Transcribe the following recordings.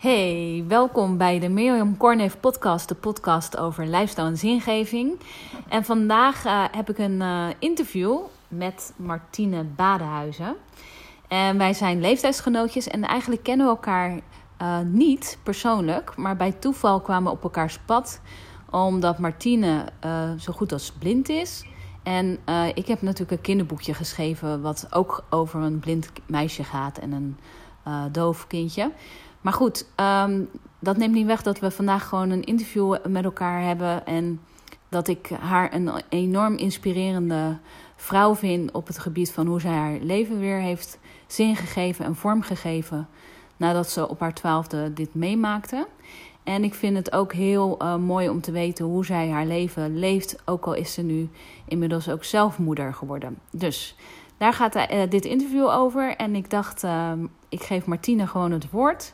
Hey, welkom bij de Miriam Korneef podcast, de podcast over lifestyle en zingeving. En vandaag uh, heb ik een uh, interview met Martine Badenhuizen. En wij zijn leeftijdsgenootjes en eigenlijk kennen we elkaar uh, niet persoonlijk, maar bij toeval kwamen we op elkaars pad omdat Martine zo goed als blind is. En ik heb natuurlijk een kinderboekje geschreven wat ook over een blind meisje gaat en een doof kindje. Maar goed, um, dat neemt niet weg dat we vandaag gewoon een interview met elkaar hebben. En dat ik haar een enorm inspirerende vrouw vind op het gebied van hoe zij haar leven weer heeft zin gegeven en vorm gegeven. Nadat ze op haar twaalfde dit meemaakte. En ik vind het ook heel uh, mooi om te weten hoe zij haar leven leeft. Ook al is ze nu inmiddels ook zelf moeder geworden. Dus daar gaat uh, dit interview over. En ik dacht, uh, ik geef Martine gewoon het woord.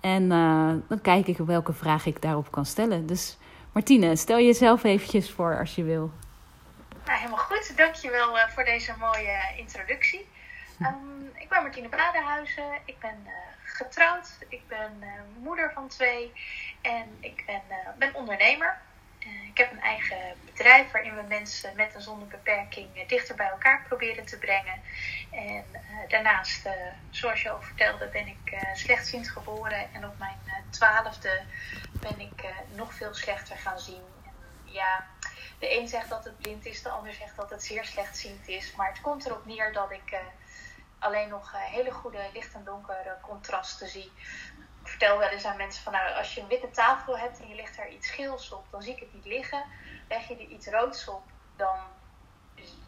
En uh, dan kijk ik welke vraag ik daarop kan stellen. Dus Martine, stel jezelf eventjes voor als je wil. Nou, helemaal goed. Dankjewel uh, voor deze mooie introductie. Um, ik ben Martine Bradenhuizen. Ik ben uh, getrouwd. Ik ben moeder van twee. En ik ben, ben ondernemer. Ik heb een eigen bedrijf waarin we mensen met en zonder beperking dichter bij elkaar proberen te brengen. En daarnaast, uh, zoals je al vertelde, ben ik slechtziend geboren. En op mijn twaalfde ben ik nog veel slechter gaan zien. En ja, de een zegt dat het blind is, de ander zegt dat het zeer slechtziend is. Maar het komt erop neer dat ik alleen nog hele goede licht- en donkere contrasten zie. Vertel wel eens aan mensen van, nou, als je een witte tafel hebt en je legt er iets geels op, dan zie ik het niet liggen. Leg je er iets roods op, dan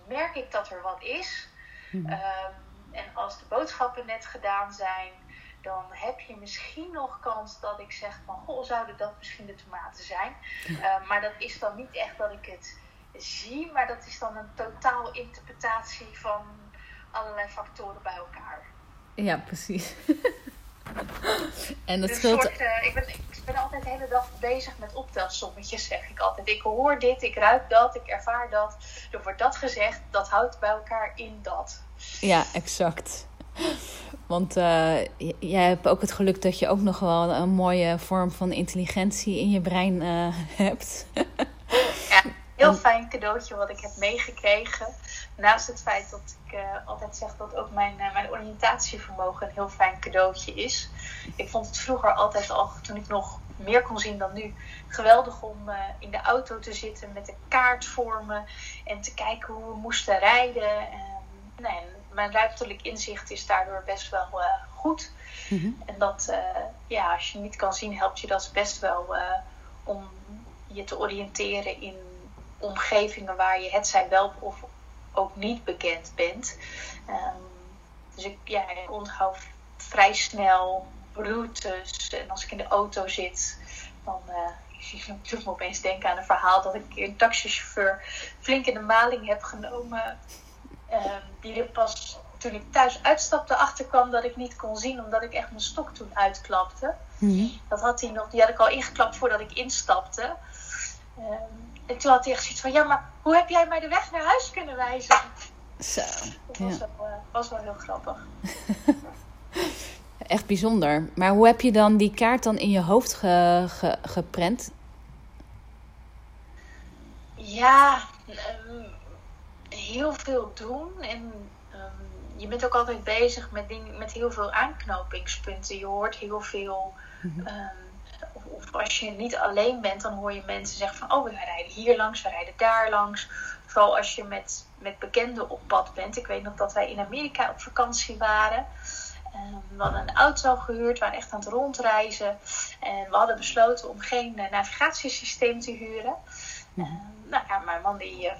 merk ik dat er wat is. Mm -hmm. um, en als de boodschappen net gedaan zijn, dan heb je misschien nog kans dat ik zeg van, goh, zouden dat misschien de tomaten zijn? Uh, maar dat is dan niet echt dat ik het zie, maar dat is dan een totaal interpretatie van allerlei factoren bij elkaar. Ja, precies. en dat scheelt... Soort, uh, ik, ben, ik ben altijd de hele dag bezig met optelsommetjes, zeg ik altijd. Ik hoor dit, ik ruik dat, ik ervaar dat. Er wordt dat gezegd, dat houdt bij elkaar in dat. Ja, exact. Want uh, jij hebt ook het geluk dat je ook nog wel een mooie vorm van intelligentie in je brein uh, hebt. ja, heel fijn cadeautje wat ik heb meegekregen. Naast het feit dat ik uh, altijd zeg dat ook mijn, mijn oriëntatievermogen een heel fijn cadeautje is. Ik vond het vroeger altijd al, toen ik nog meer kon zien dan nu, geweldig om in de auto te zitten met de kaartvormen en te kijken hoe we moesten rijden. Nee, mijn ruimtelijk inzicht is daardoor best wel goed. Mm-hmm. En dat, ja, als je niet kan zien, helpt je dat best wel om je te oriënteren in omgevingen waar je het zij wel of ook niet bekend bent. Um, dus ik, ja, ik onthoud vrij snel routes. En als ik in de auto zit, dan doe ik me opeens denken aan een verhaal dat ik een taxichauffeur flink in de maling heb genomen Um, die er pas toen ik thuis uitstapte achterkwam dat ik niet kon zien, omdat ik echt mijn stok toen uitklapte. Mm-hmm. Dat had hij nog, die had ik al ingeklapt voordat ik instapte. Um, en toen had hij echt zoiets van: Ja, maar hoe heb jij mij de weg naar huis kunnen wijzen? Zo. Dat was, ja. wel, uh, was wel heel grappig. echt bijzonder. Maar hoe heb je dan die kaart dan in je hoofd ge, ge, geprent? Ja, um, heel veel doen. En um, je bent ook altijd bezig met, dingen, met heel veel aanknopingspunten. Je hoort heel veel. Um, of, als je niet alleen bent, dan hoor je mensen zeggen van... oh, we rijden hier langs, we rijden daar langs. Vooral als je met, met bekenden op pad bent. Ik weet nog dat wij in Amerika op vakantie waren. Um, we hadden een auto gehuurd, we waren echt aan het rondreizen. En we hadden besloten om geen uh, navigatiesysteem te huren. Mm-hmm. nou ja, mijn man die uh,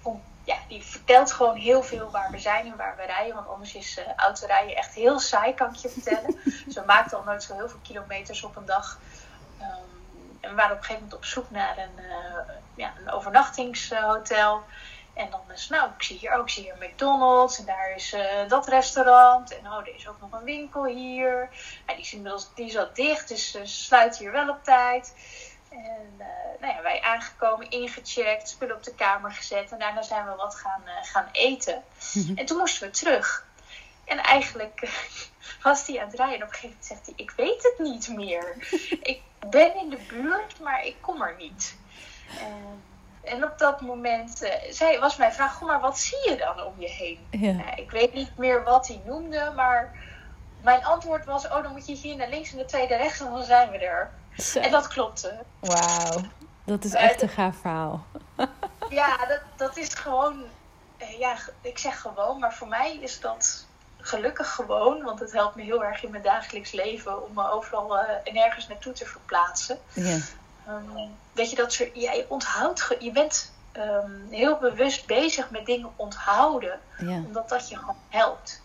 vond ja, die vertelt gewoon heel veel waar we zijn en waar we rijden. Want anders is uh, autorijden echt heel saai, kan ik je vertellen. dus we maakten al nooit zo heel veel kilometers op een dag. En we waren op een gegeven moment op zoek naar een, uh, ja, een overnachtingshotel. En dan is, nou, ik zie hier ook, ik zie hier McDonald's en daar is uh, dat restaurant. En oh, er is ook nog een winkel hier. Die is inmiddels die is al dicht, dus ze sluiten hier wel op tijd. En uh, nou ja, wij aangekomen, ingecheckt, spullen op de kamer gezet. En daarna zijn we wat gaan, gaan eten. En toen moesten we terug. En eigenlijk was hij aan het rijden. En op een gegeven moment zegt hij: Ik weet het niet meer. ik ben in de buurt, maar ik kom er niet. en op dat moment uh, zei, was mijn vraag: Goh, maar wat zie je dan om je heen? Ja. Nou, ik weet niet meer wat hij noemde, maar mijn antwoord was: Oh, dan moet je hier naar links en de tweede rechts en dan zijn we er. En dat klopte. Wauw, dat is echt een gaaf verhaal. ja, dat, dat is gewoon, eh, ja, ik zeg gewoon, maar voor mij is dat gelukkig gewoon, want het helpt me heel erg in mijn dagelijks leven om me overal uh, en ergens naartoe te verplaatsen. Ja. Um, weet je dat ze, ja, je onthoudt, je bent um, heel bewust bezig met dingen onthouden, ja. omdat dat je gewoon helpt.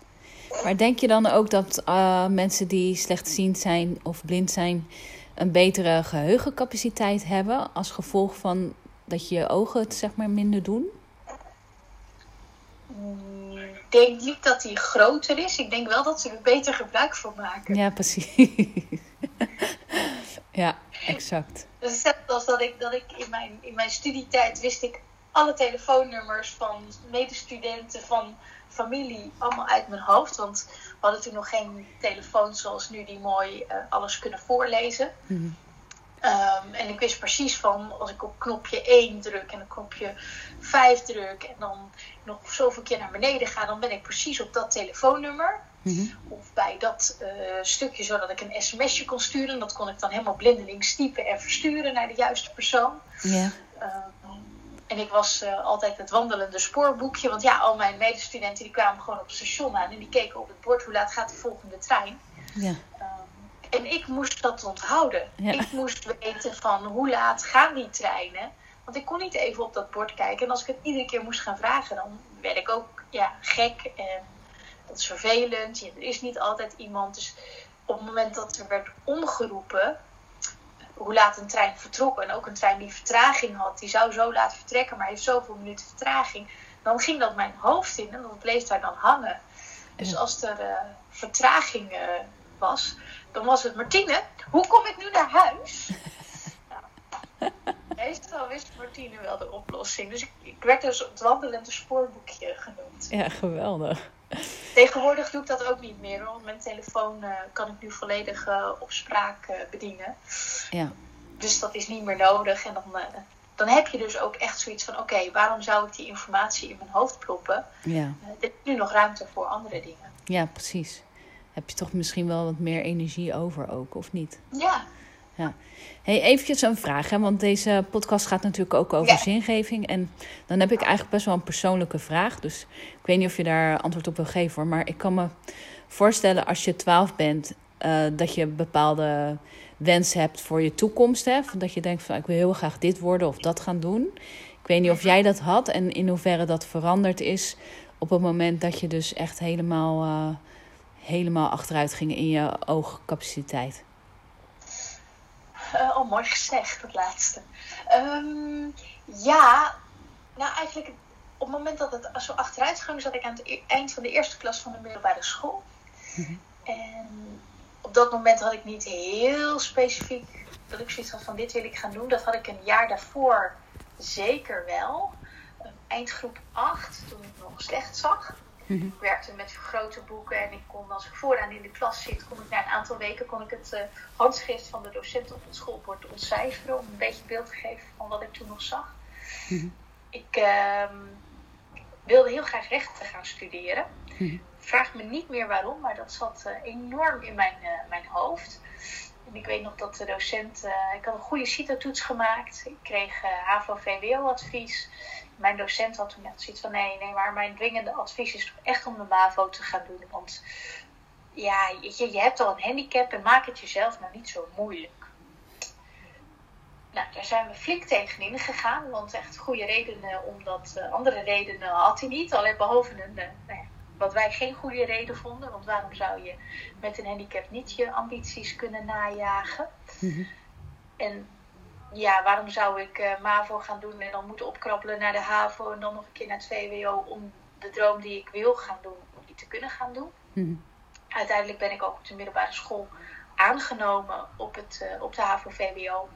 Maar denk je dan ook dat uh, mensen die slechtziend zijn of blind zijn, een betere geheugencapaciteit hebben als gevolg van dat je je ogen het zeg maar minder doen? Ik denk niet dat die groter is. Ik denk wel dat ze er beter gebruik van maken. Ja, precies. ja, exact. Dus hetzelfde als dat ik, dat ik in, mijn, in mijn studietijd wist ik alle telefoonnummers van medestudenten, van familie, allemaal uit mijn hoofd. Want we hadden toen nog geen telefoon zoals nu die mooi uh, alles kunnen voorlezen. Mm Um, en ik wist precies van als ik op knopje 1 druk en op knopje 5 druk en dan nog zoveel keer naar beneden ga, dan ben ik precies op dat telefoonnummer. Mm Of bij dat uh, stukje zodat ik een sms'je kon sturen. Dat kon ik dan helemaal blindelings typen en versturen naar de juiste persoon. Yeah. Um, en ik was uh, altijd het wandelende spoorboekje. Want ja, al mijn medestudenten die kwamen gewoon op het station aan en die keken op het bord hoe laat gaat de volgende trein. Ja. En ik moest dat onthouden. Ik moest weten van hoe laat gaan die treinen. Want ik kon niet even op dat bord kijken. En als ik het iedere keer moest gaan vragen, dan werd ik ook ja, gek. En dat is vervelend. er is niet altijd iemand. Dus op het moment dat er werd omgeroepen hoe laat een trein vertrok. En ook een trein die vertraging had. Die zou zo laat vertrekken, maar heeft zoveel minuten vertraging. Dan ging dat mijn hoofd in en dat bleef daar dan hangen. Dus als er uh, vertraging uh, was, dan was het Martine, hoe kom ik nu naar huis? nou, meestal wist Martine wel de oplossing. Dus ik, ik werd dus het wandelende spoorboekje genoemd. Ja, geweldig. Tegenwoordig doe ik dat ook niet meer. Want mijn telefoon uh, kan ik nu volledig uh, op spraak uh, bedienen. Ja. Dus dat is niet meer nodig. En dan, dan heb je dus ook echt zoiets van: oké, waarom zou ik die informatie in mijn hoofd proppen? Ja. er is nu nog ruimte voor andere dingen. Ja, precies heb je toch misschien wel wat meer energie over ook, of niet? Ja. ja. Hey, eventjes een vraag, hè? want deze podcast gaat natuurlijk ook over zingeving. En dan heb ik eigenlijk best wel een persoonlijke vraag. Dus ik weet niet of je daar antwoord op wil geven hoor. Maar ik kan me voorstellen als je 12 bent, uh, dat je bepaalde wensen hebt voor je toekomst. Hè? Dat je denkt van ik wil heel graag dit worden of dat gaan doen. Ik weet niet of jij dat had en in hoeverre dat veranderd is op het moment dat je dus echt helemaal... Uh, helemaal achteruit gingen in je oogcapaciteit? Uh, oh, mooi gezegd, dat laatste. Um, ja, nou eigenlijk op het moment dat het zo achteruit ging, zat ik aan het e-, eind van de eerste klas van de middelbare school. Mhm. En op dat moment had ik niet heel specifiek dat ik zoiets had van dit wil ik gaan doen. Dat had ik een jaar daarvoor zeker wel. Eindgroep 8, toen ik nog slecht zag. Mhm. Ik werkte met grote boeken en ik kon, als ik vooraan in de klas zit, kon ik na een aantal weken kon ik het uh, handschrift van de docent op het schoolbord ontcijferen. Om een beetje beeld te geven van wat ik toen nog zag. Mhm. Ik uh, wilde heel graag rechten gaan studeren. Mhm. Vraag me niet meer waarom, maar dat zat uh, enorm in mijn, uh, mijn hoofd. En ik weet nog dat de docent, ik had een goede CITO-toets gemaakt. Ik kreeg HAVO-VWO-advies mijn docent had toen echt zoiets van: nee, nee, maar mijn dwingende advies is toch echt om de MAVO te gaan doen. Want ja, je, je hebt al een handicap en maak het jezelf nou niet zo moeilijk. Nou, daar zijn we flink tegenin gegaan, want echt goede redenen, omdat uh, andere redenen had hij niet. Alleen behalve een, uh, nou ja, wat wij geen goede reden vonden. Want waarom zou je met een handicap niet je ambities kunnen najagen? Mhm. En ja, waarom zou ik uh, MAVO gaan doen en dan moeten opkrabbelen naar de HAVO en dan nog een keer naar het VWO om de droom die ik wil gaan doen, om die te kunnen gaan doen. Mhm. Uiteindelijk ben ik ook op de middelbare school aangenomen op, het, uh, op de HAVO-VWO.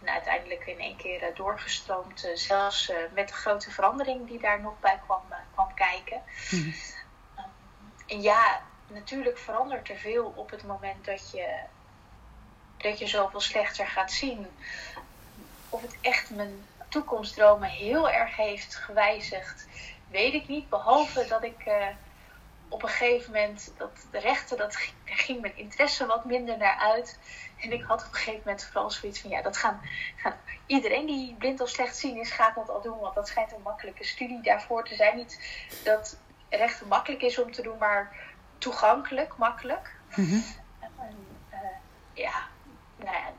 En uiteindelijk in één keer uh, doorgestroomd, zelfs met de grote verandering die daar nog bij kwam, kwam kijken. Mhm. en ja, natuurlijk verandert er veel op het moment dat je, dat je zoveel slechter gaat zien. Of het echt mijn toekomstdromen heel erg heeft gewijzigd, weet ik niet. Behalve dat ik uh, op een gegeven moment, dat de rechten, dat, daar ging mijn interesse wat minder naar uit. En ik had op een gegeven moment vooral zoiets van, ja, dat gaan, gaan iedereen die blind of slecht zien is, gaat dat al doen. Want dat schijnt een makkelijke studie daarvoor te zijn. Niet dat rechten makkelijk is om te doen, maar toegankelijk, makkelijk. Mm ja, nou ja,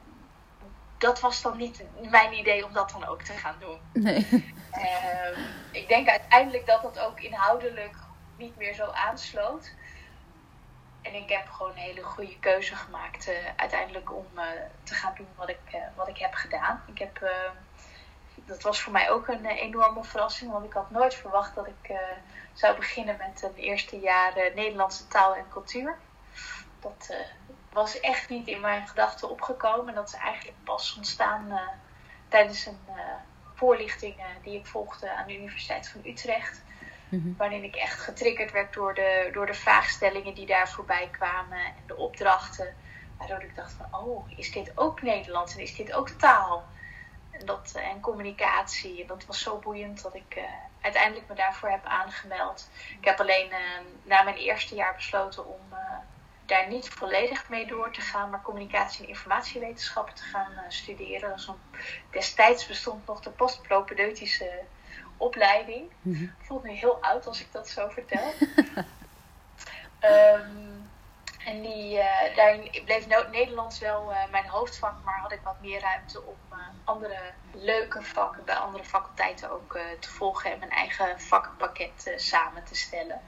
dat was dan niet mijn idee om dat dan ook te gaan doen. Nee. Uh, ik denk uiteindelijk dat dat ook inhoudelijk niet meer zo aansloot. En ik heb gewoon een hele goede keuze gemaakt uh, uiteindelijk om uh, te gaan doen wat ik, uh, wat ik heb gedaan. Ik heb, dat was voor mij ook een enorme verrassing, want ik had nooit verwacht dat ik zou beginnen met een eerste jaar Nederlandse taal en cultuur. Dat was echt niet in mijn gedachten opgekomen. Dat is eigenlijk pas ontstaan tijdens een voorlichting die ik volgde aan de Universiteit van Utrecht. Mhm. Waarin ik echt getriggerd werd door de, door de vraagstellingen die daar voorbij kwamen en de opdrachten. Waardoor ik dacht van, oh, is dit ook Nederlands en is dit ook taal? En, dat, en communicatie. En dat was zo boeiend dat ik uiteindelijk me daarvoor heb aangemeld. Ik heb alleen na mijn eerste jaar besloten om daar niet volledig mee door te gaan, maar communicatie en informatiewetenschappen te gaan studeren. Dat een, destijds bestond nog de postpropedeutische opleiding. Mm voelt nu heel oud als ik dat zo vertel. um, en die, uh, daarin bleef Nederlands wel uh, mijn hoofdvak, maar had ik wat meer ruimte om uh, andere leuke vakken bij andere faculteiten ook te volgen en mijn eigen vakkenpakket samen te stellen.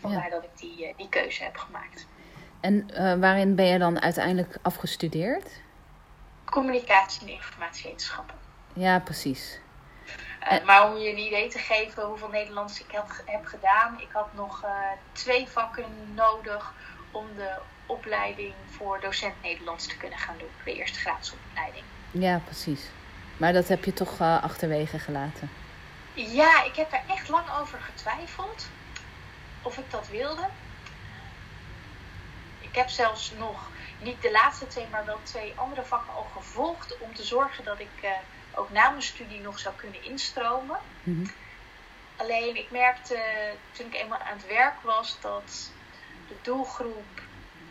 Vandaar ja. dat ik die, die keuze heb gemaakt. En waarin ben je dan uiteindelijk afgestudeerd? Communicatie en informatiewetenschappen. Ja, precies. Uh, maar om je een idee te geven hoeveel Nederlands ik heb, heb gedaan. Ik had nog uh, twee vakken nodig om de opleiding voor docent Nederlands te kunnen gaan doen. De eerste graadsopleiding. Ja, precies. Maar dat heb je toch achterwege gelaten? Ja, ik heb daar echt lang over getwijfeld. Of ik dat wilde. Ik heb zelfs nog niet de laatste twee, maar wel twee andere vakken al gevolgd. Om te zorgen dat ik ook na mijn studie nog zou kunnen instromen. Mhm. Alleen ik merkte toen ik eenmaal aan het werk was dat de doelgroep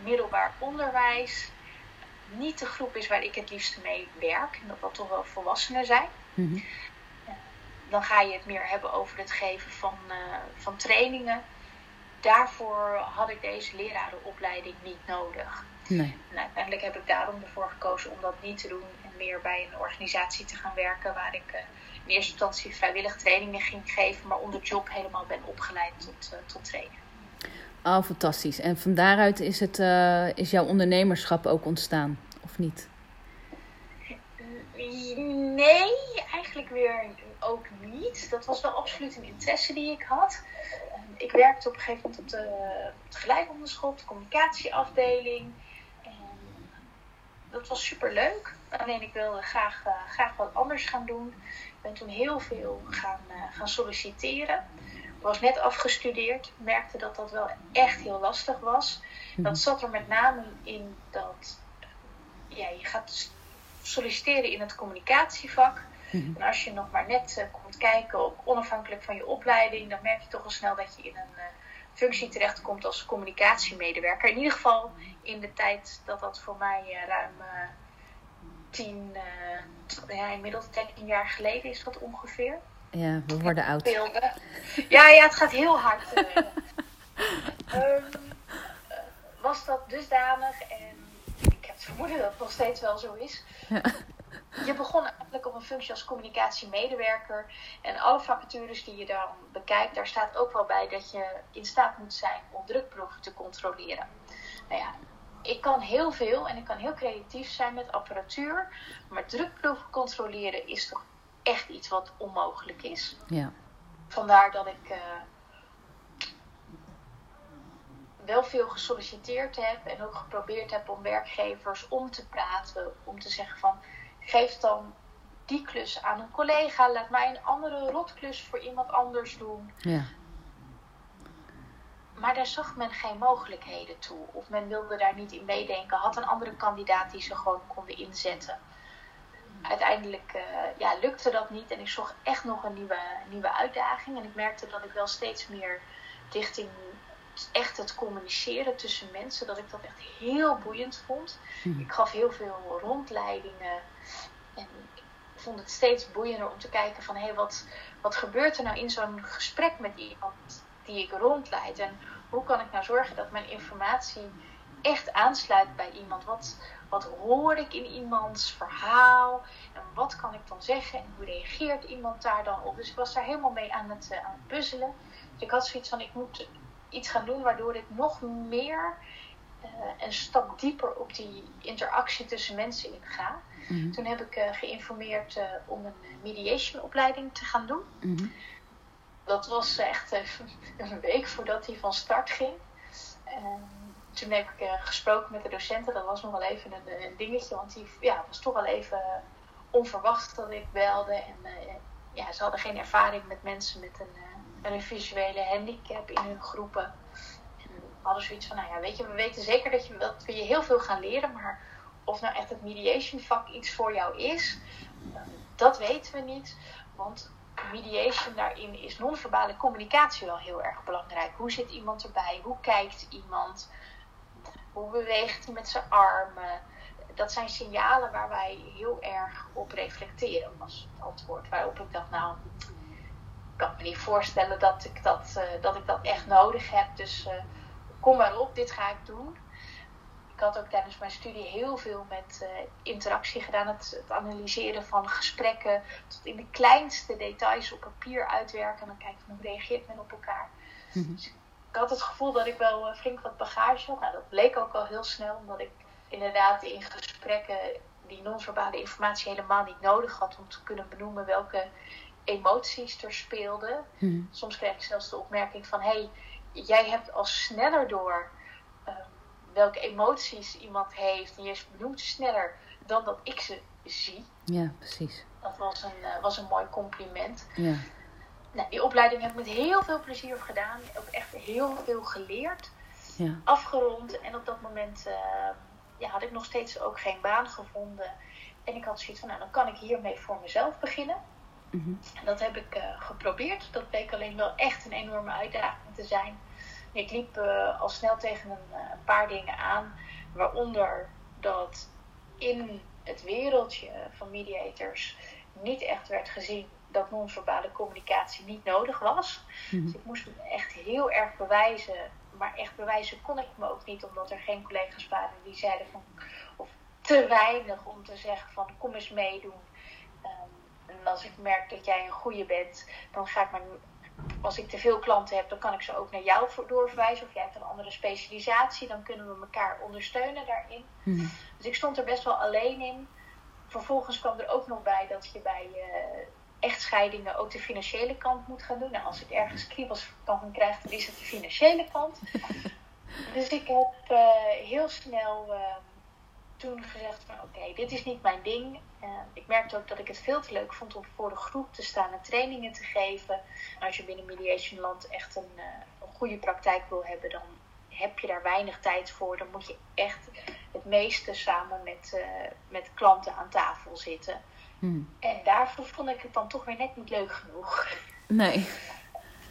middelbaar onderwijs niet de groep is waar ik het liefst mee werk. En dat dat toch wel volwassenen zijn. Mhm. Dan ga je het meer hebben over het geven van, uh, van trainingen. Daarvoor had ik deze lerarenopleiding niet nodig. Nee. En uiteindelijk heb ik daarom ervoor gekozen om dat niet te doen en meer bij een organisatie te gaan werken waar ik uh, in eerste instantie vrijwillig trainingen ging geven, maar onder job helemaal ben opgeleid tot, uh, tot trainer. Oh, fantastisch. En van daaruit is, het, uh, is jouw ondernemerschap ook ontstaan, of niet? Nee, eigenlijk weer ook niet. Dat was wel absoluut een interesse die ik had. Ik werkte op een gegeven moment op de, op de communicatieafdeling dat was super leuk. Alleen ik wilde graag, uh, graag wat anders gaan doen. Ik ben toen heel veel gaan, uh, gaan solliciteren. Ik was net afgestudeerd. Merkte dat dat wel echt heel lastig was. Mhm. Dat zat er met name in dat ja, je gaat solliciteren in het communicatievak. Mhm. En als je nog maar net uh, komt kijken, op, onafhankelijk van je opleiding, dan merk je toch al snel dat je in een functie terechtkomt als communicatiemedewerker. In ieder geval in de tijd dat dat voor mij uh, ruim tien, ja, inmiddels dertien jaar geleden is dat ongeveer. Ja, we worden oud. Ja, ja, het gaat heel hard. um, was dat dusdanig en ik heb het vermoeden dat het nog steeds wel zo is. Ja. Je begon eigenlijk op een functie als communicatiemedewerker. En alle vacatures die je dan bekijkt, daar staat ook wel bij dat je in staat moet zijn om drukproeven te controleren. Nou ja, ik kan heel veel en ik kan heel creatief zijn met apparatuur. Maar drukproeven controleren is toch echt iets wat onmogelijk is. Ja. Vandaar dat ik uh, wel veel gesolliciteerd heb en ook geprobeerd heb om werkgevers om te praten. Om te zeggen van geef dan die klus aan een collega. Laat mij een andere rotklus voor iemand anders doen. Ja. maar daar zag men geen mogelijkheden toe. Of men wilde daar niet in meedenken. Had een andere kandidaat die ze gewoon konden inzetten. Uiteindelijk uh, ja, lukte dat niet en ik zocht echt nog een nieuwe, nieuwe uitdaging. En ik merkte dat ik wel steeds meer richting echt het communiceren tussen mensen, dat ik dat echt heel boeiend vond. Mhm. Ik gaf heel veel rondleidingen en ik vond het steeds boeiender om te kijken van hé, hey, wat, wat gebeurt er nou in zo'n gesprek met iemand die ik rondleid? En hoe kan ik nou zorgen dat mijn informatie echt aansluit bij iemand? Wat, wat hoor ik in iemands verhaal? En wat kan ik dan zeggen? En hoe reageert iemand daar dan op? Dus ik was daar helemaal mee aan het, uh, aan het puzzelen. Dus ik had zoiets van, ik moet iets gaan doen waardoor ik nog meer uh, een stap dieper op die interactie tussen mensen in ga. Mhm. Toen heb ik uh, geïnformeerd uh, om een mediation opleiding te gaan doen. Mhm. Dat was echt een week voordat hij van start ging. toen heb ik gesproken met de docenten. Dat was nog wel even een, een dingetje, want die ja, was toch wel even onverwacht dat ik belde. En ja, ze hadden geen ervaring met mensen met een en een visuele handicap in hun groepen. En hadden zoiets van, nou ja, weet je, we weten zeker dat, je, dat we je heel veel gaan leren, maar of nou echt het mediation vak iets voor jou is, dat weten we niet. Want mediation daarin is non-verbale communicatie wel heel erg belangrijk. Hoe zit iemand erbij? Hoe kijkt iemand? Hoe beweegt hij met zijn armen? Dat zijn signalen waar wij heel erg op reflecteren, was het antwoord. Waarop ik dacht, nou, kan me niet voorstellen dat ik dat, uh, dat, ik dat echt nodig heb. Dus uh, kom maar op, dit ga ik doen. Ik had ook tijdens mijn studie heel veel met uh, interactie gedaan. Het, het, analyseren van gesprekken tot in de kleinste details op papier uitwerken. En dan kijken hoe reageert men op elkaar. Mm dus ik had het gevoel dat ik wel flink wat bagage had. Nou, dat bleek ook al heel snel, omdat ik inderdaad in gesprekken die non-verbale informatie helemaal niet nodig had om te kunnen benoemen welke emoties er speelden. Hmm. Soms kreeg ik zelfs de opmerking van: hey, jij hebt al sneller door uh, welke emoties iemand heeft. En je benoemt sneller dan dat ik ze zie. Ja, precies. Dat was een, uh, was een mooi compliment. Ja. Nou, die opleiding heb ik met heel veel plezier gedaan. Ook echt heel veel geleerd. Ja. Afgerond. En op dat moment uh, ja, had ik nog steeds ook geen baan gevonden. En ik had zoiets van, nou, dan kan ik hiermee voor mezelf beginnen. Mm Dat heb ik uh, geprobeerd. Dat bleek alleen wel echt een enorme uitdaging te zijn. Ik liep uh, al snel tegen een, een, paar dingen aan, waaronder dat in het wereldje van mediators niet echt werd gezien dat non-verbale communicatie niet nodig was. Mm Dus ik moest me echt heel erg bewijzen. Maar echt bewijzen kon ik me ook niet, omdat er geen collega's waren die zeiden van, of te weinig om te zeggen van kom eens meedoen. En als ik merk dat jij een goede bent, dan ga ik maar. Als ik te veel klanten heb, dan kan ik ze ook naar jou doorverwijzen. Of jij hebt een andere specialisatie, dan kunnen we elkaar ondersteunen daarin. Mhm. Dus ik stond er best wel alleen in. Vervolgens kwam er ook nog bij dat je bij uh, echtscheidingen ook de financiële kant moet gaan doen. Nou, als ik ergens kriebels kan krijgen, dan is het de financiële kant. dus ik heb uh, heel snel. Uh, toen gezegd van oké, dit is niet mijn ding. Uh, ik merkte ook dat ik het veel te leuk vond om voor de groep te staan en trainingen te geven. En als je binnen Mediation Land echt een, uh, een, goede praktijk wil hebben, dan heb je daar weinig tijd voor. Dan moet je echt het meeste samen met, uh, met klanten aan tafel zitten. Hmm. En daarvoor vond ik het dan toch weer net niet leuk genoeg. Nee.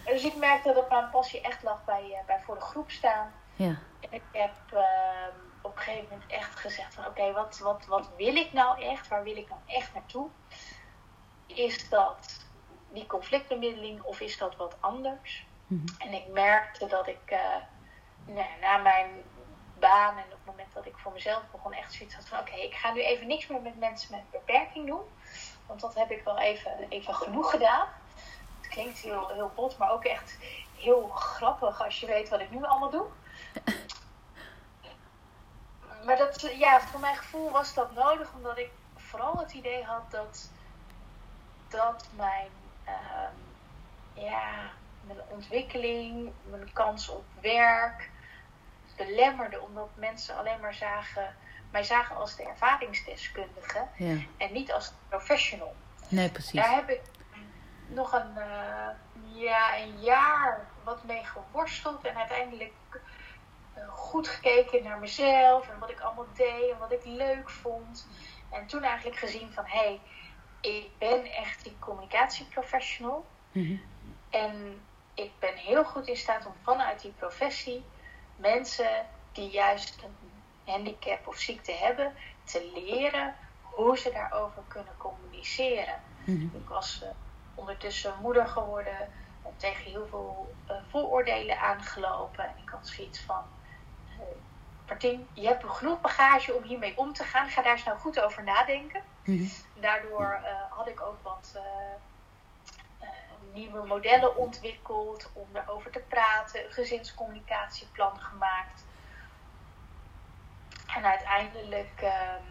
Dus ik merkte dat mijn passie echt lag bij, bij voor de groep staan. Ja. En ik heb ehm, op een gegeven moment echt gezegd van oké, wat, wat, wat wil ik nou echt? Waar wil ik nou echt naartoe? Is dat die conflictbemiddeling of is dat wat anders? Mhm. En ik merkte dat ik uh, na mijn baan en op het moment dat ik voor mezelf begon echt zoiets had van oké, ik ga nu even niks meer met mensen met beperking doen. Want dat heb ik wel even, even genoeg gedaan. Het klinkt heel, heel bot, maar ook echt heel grappig als je weet wat ik nu allemaal doe. maar dat, ja, voor mijn gevoel was dat nodig, omdat ik vooral het idee had dat, dat mijn, uh, ja, mijn ontwikkeling, mijn kans op werk belemmerde, omdat mensen alleen maar zagen, mij zagen als de ervaringsdeskundige ja. en niet als professional. Nee, precies. Daar heb ik nog een, uh, ja, een jaar wat mee geworsteld en uiteindelijk eh, goed gekeken naar mezelf en wat ik allemaal deed en wat ik leuk vond. En toen eigenlijk gezien van hé, hey, ik ben echt die communicatieprofessional. Mhm. En ik ben heel goed in staat om vanuit die professie mensen die juist een handicap of ziekte hebben, te leren hoe ze daarover kunnen communiceren. Mhm. Ik was uh, ondertussen moeder geworden, tegen heel veel uh, vooroordelen aangelopen. En ik had zoiets van: Je hebt genoeg bagage om hiermee om te gaan. Ga daar eens nou goed over nadenken. Mhm. Daardoor had ik ook wat nieuwe modellen ontwikkeld om erover te praten, een gezinscommunicatieplan gemaakt. En uiteindelijk ehm,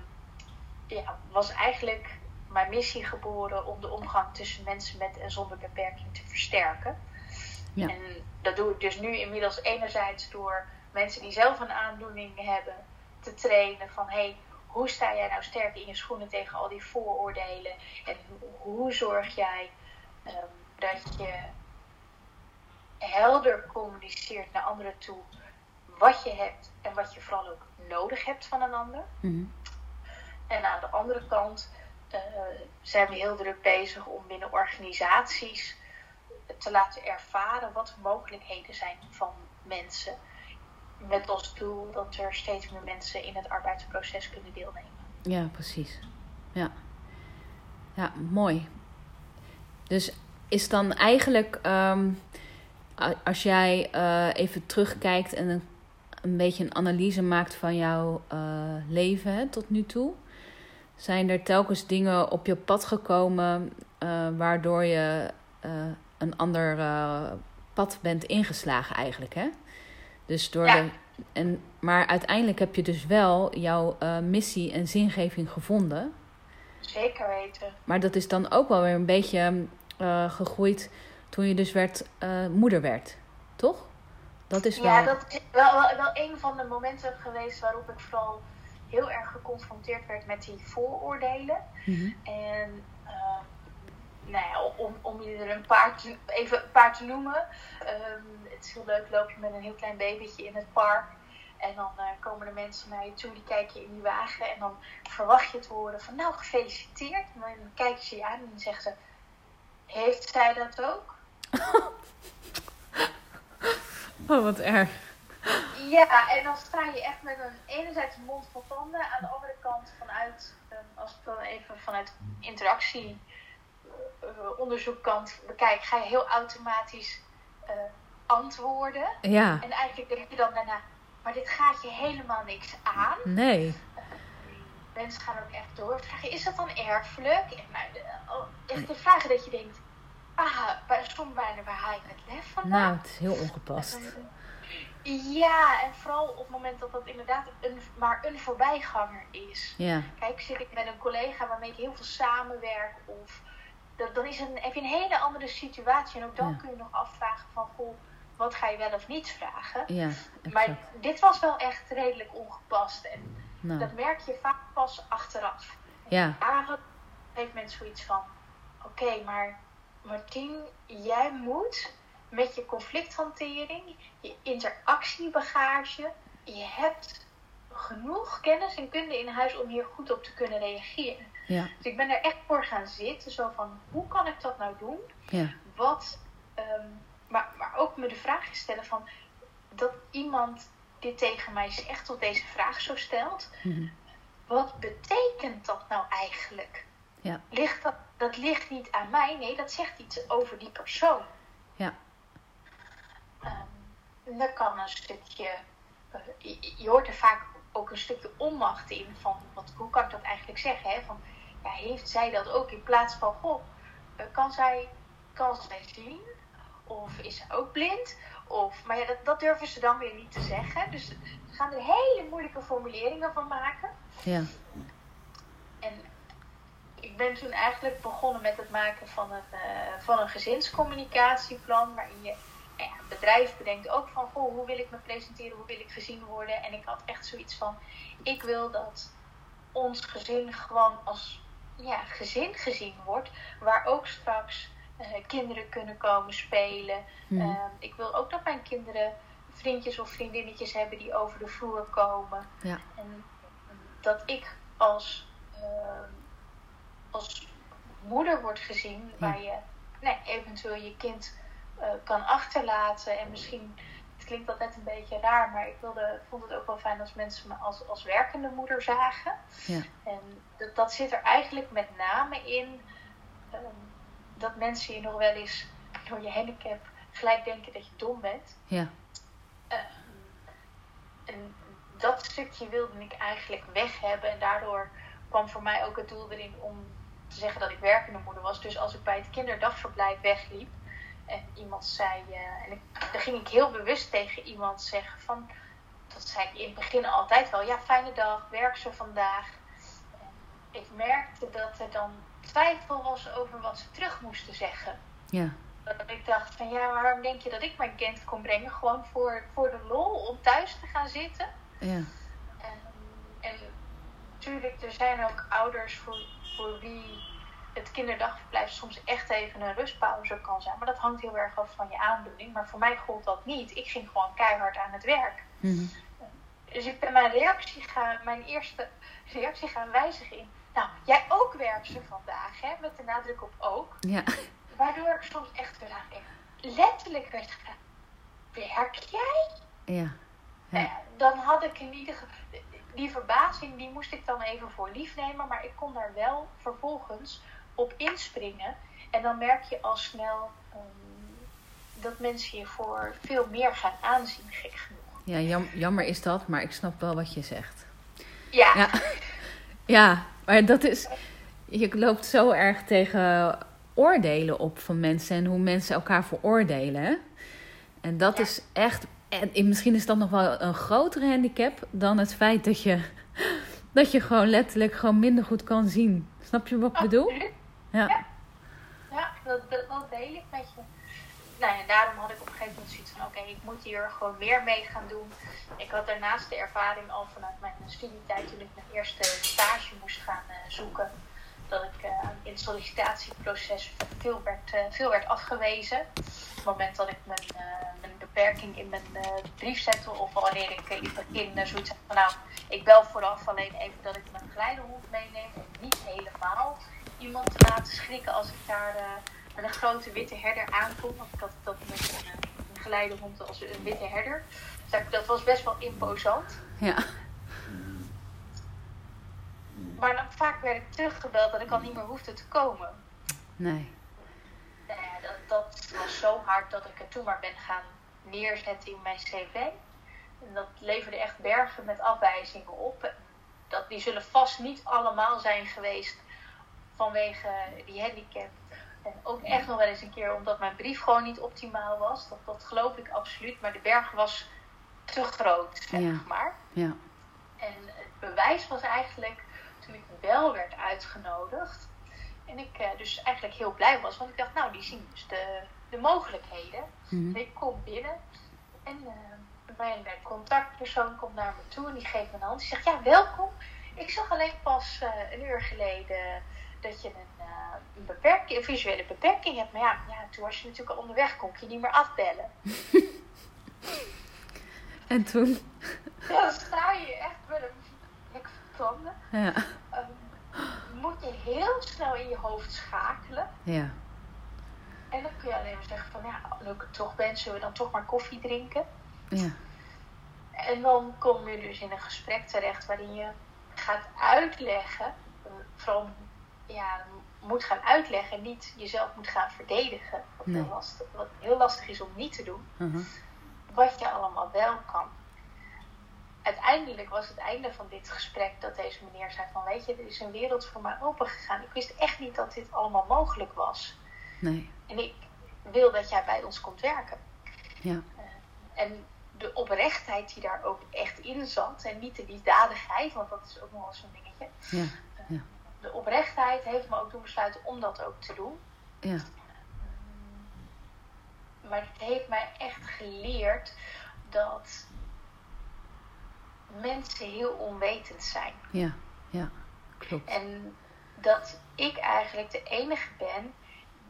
ja, was eigenlijk mijn missie geboren om de omgang tussen mensen met en zonder beperking te versterken. Ja. En dat doe ik dus nu inmiddels enerzijds door mensen die zelf een aandoening hebben te trainen van hey, hoe sta jij nou sterk in je schoenen tegen al die vooroordelen en hoe zorg jij um, dat je helder communiceert naar anderen toe wat je hebt en wat je vooral ook nodig hebt van een ander. Mhm. En aan de andere kant uh, zijn we heel druk bezig om binnen organisaties te laten ervaren wat de mogelijkheden zijn van mensen. Met als doel dat er steeds meer mensen in het arbeidsproces kunnen deelnemen. Ja, precies. Ja, ja mooi. Dus is dan eigenlijk, ehm, als jij uh, even terugkijkt en een, een, beetje een analyse maakt van jouw uh, leven tot nu toe, zijn er telkens dingen op je pad gekomen uh, waardoor je een ander pad bent ingeslagen eigenlijk, hè? Dus door de, en, maar uiteindelijk heb je dus wel jouw missie en zingeving gevonden. Zeker weten. Maar dat is dan ook wel weer een beetje uh, gegroeid toen je dus werd, uh, moeder werd, toch? Dat is wel... Ja, dat is wel, wel, wel een van de momenten geweest waarop ik vooral heel erg geconfronteerd werd met die vooroordelen. Mm-hmm. En uh, nou ja, om, om je er een paar te, even een paar te noemen. Um, het is heel leuk, loop je met een heel klein babytje in het park. En dan uh, komen de mensen naar je toe, die kijken in die wagen. En dan verwacht je te horen van nou gefeliciteerd. En dan kijken ze je aan en dan zeggen ze heeft zij dat ook? oh, wat erg. Ja, en dan sta je echt met een enerzijds mond vol tanden, aan de andere kant vanuit, ehm, als ik dan even vanuit interactie onderzoekkant bekijk, ga je heel automatisch uh, antwoorden. Ja. En eigenlijk denk je dan daarna, maar dit gaat je helemaal niks aan. Nee. mensen gaan ook echt door. Vragen, is dat dan erfelijk? En, nou, oh, echt de vragen dat je denkt, ah, bij soms bijna waar haal je het lef van? Nou, het is heel ongepast. Ja, en vooral op het moment dat dat inderdaad een, maar een voorbijganger is. Ja. Kijk, zit ik met een collega waarmee ik heel veel samenwerk of dan is een, heb je een hele andere situatie. En ook dan kun je nog afvragen van, goh, wat ga je wel of niet vragen? Ja, maar dit was wel echt redelijk ongepast. En nou. dat merk je vaak pas achteraf. Ja. Eigenlijk heeft mensen zoiets van, oké, maar Martien, jij moet met je conflicthantering, je interactiebagage, je hebt genoeg kennis en kunde in huis om hier goed op te kunnen reageren. Ja. Dus ik ben er echt voor gaan zitten, zo van hoe kan ik dat nou doen? Ja. Wat, ehm, maar, maar ook me de vraag stellen van dat iemand dit tegen mij zegt of deze vraag zo stelt. Mhm. Wat betekent dat nou eigenlijk? Ja. Ligt dat, dat ligt niet aan mij, nee, dat zegt iets over die persoon. Ja. Um, dan kan een stukje, uh, je, hoort er vaak ook een stukje onmacht in van, wat, hoe kan ik dat eigenlijk zeggen? Hè? Van, ja, heeft zij dat ook in plaats van, goh, uh, kan, zij, kan zij zien? Of is ze ook blind? Of, maar ja, dat, dat durven ze dan weer niet te zeggen. Dus ze gaan er hele moeilijke formuleringen van maken. Ja. En ik ben toen eigenlijk begonnen met het maken van een, uh, van een gezinscommunicatieplan. Waarin je ja, het bedrijf bedenkt ook van goh, hoe wil ik me presenteren, hoe wil ik gezien worden. En ik had echt zoiets van: ik wil dat ons gezin gewoon als ja, gezin gezien wordt. Waar ook straks kinderen kunnen komen spelen. Mhm. Ehm, ik wil ook dat mijn kinderen vriendjes of vriendinnetjes hebben die over de vloer komen. Ja. En dat ik als, ehm, als moeder word gezien waar je nee, eventueel je kind eh, kan achterlaten. En misschien, klinkt altijd een beetje raar, maar ik wilde, vond het ook wel fijn als mensen me als, als werkende moeder zagen. Ja. En dat, dat zit er eigenlijk met name in ehm, dat mensen je nog wel eens door je handicap gelijk denken dat je dom bent. Ja. Ehm, en dat stukje wilde ik eigenlijk weg hebben. En daardoor kwam voor mij ook het doel erin om te zeggen dat ik werkende moeder was. Dus als ik bij het kinderdagverblijf wegliep en iemand zei, eh, en ik, dan ging ik heel bewust tegen iemand zeggen van, dat zei ik in het begin altijd wel, ja fijne dag, werk ze vandaag. En ik merkte dat er dan twijfel was over wat ze terug moesten zeggen. Ja. Dat ik dacht van ja, waarom denk je dat ik mijn kind kon brengen? Gewoon voor, voor de lol, om thuis te gaan zitten. Ja. En, en natuurlijk, er zijn ook ouders voor, voor wie het kinderdagverblijf soms echt even een rustpauze kan zijn. Maar dat hangt heel erg af van je aandoening. Maar voor mij gold dat niet. Ik ging gewoon keihard aan het werk. Mhm. Dus ik ben mijn reactie gaan, mijn eerste reactie gaan wijzigen in. Nou, jij ook werkt ze vandaag, hè? Met de nadruk op ook. Ja. Waardoor ik soms echt weer aan letterlijk werd gevraagd. Werk jij? Ja. Ja, dan had ik in ieder geval. Die verbazing die moest ik dan even voor lief nemen. Maar ik kon daar wel vervolgens op inspringen. En dan merk je al snel ehm, dat mensen je voor veel meer gaan aanzien, gek genoeg. Ja, jam- jammer is dat, maar ik snap wel wat je zegt. Ja, Ja. Ja, maar dat is. Je loopt zo erg tegen oordelen op van mensen en hoe mensen elkaar veroordelen. En dat Ja. is echt. En misschien is dat nog wel een grotere handicap dan het feit dat je, dat je gewoon letterlijk gewoon minder goed kan zien. Snap je wat ik bedoel? Ja. Ja, dat, dat, deel ik met je. Nou ja, daarom had ik op een gegeven moment zoiets van: oké, ik moet hier gewoon meer mee gaan doen. Ik had daarnaast de ervaring al vanuit mijn studietijd toen ik mijn eerste stage moest gaan eh, zoeken. Dat ik eh, in het sollicitatieproces veel werd, eh, veel werd afgewezen. Op het moment dat ik mijn, eh, beperking in mijn eh, brief zette of wanneer ik uh, in zoiets van nou, ik bel vooraf alleen even dat ik mijn geleidehond meeneem. En niet helemaal iemand te laten schrikken als ik daar eh, met een grote witte herder aankom. Want ik had dat met een, uh, een geleidehond als een witte herder. Dus dat, dat was best wel imposant. Ja. Maar dan vaak werd ik teruggebeld dat ik al niet meer hoefde te komen. Nee. Nou ja, dat, dat was zo hard dat ik het toen maar ben gaan neerzetten in mijn cv. En dat leverde echt bergen met afwijzingen op. Dat, die zullen vast niet allemaal zijn geweest vanwege die handicap. En ook echt nog wel eens een keer omdat mijn brief gewoon niet optimaal was. Dat, dat geloof ik absoluut. Maar de berg was te groot, zeg Ja. maar. Ja. En het bewijs was eigenlijk toen ik wel werd uitgenodigd. En ik eh, dus eigenlijk heel blij was. Want ik dacht, nou, die zien dus de, de mogelijkheden. Mhm. Ik kom binnen. En eh, mijn eh, contactpersoon komt naar me toe. En die geeft me een hand. Die zegt, ja, welkom. Ik zag alleen pas eh, een uur geleden dat je een, eh, een, beperking, een visuele beperking hebt. Maar ja, ja, toen was je natuurlijk al onderweg. Kon ik je niet meer afbellen. En toen? Ja, dan sta je echt met een tanden. Ja. Ehm, moet je heel snel in je hoofd schakelen. Ja. En dan kun je alleen maar zeggen van ja, nu ik er toch ben, zullen we dan toch maar koffie drinken. Ja. En dan kom je dus in een gesprek terecht waarin je gaat uitleggen, eh, vooral ja, moet gaan uitleggen, niet jezelf moet gaan verdedigen. Wat, Nee. heel, lastig, wat heel lastig is om niet te doen, Mhm. wat je allemaal wel kan. Uiteindelijk was het einde van dit gesprek dat deze meneer zei van weet je, er is een wereld voor mij open gegaan. Ik wist echt niet dat dit allemaal mogelijk was. Nee. En ik wil dat jij bij ons komt werken. Ja. En de oprechtheid die daar ook echt in zat. En niet de liefdadigheid, want dat is ook nog wel zo'n dingetje. Ja. Ja. De oprechtheid heeft me ook doen besluiten om dat ook te doen. Ja. Maar het heeft mij echt geleerd dat mensen heel onwetend zijn. Ja. Ja. Klopt. En dat ik eigenlijk de enige ben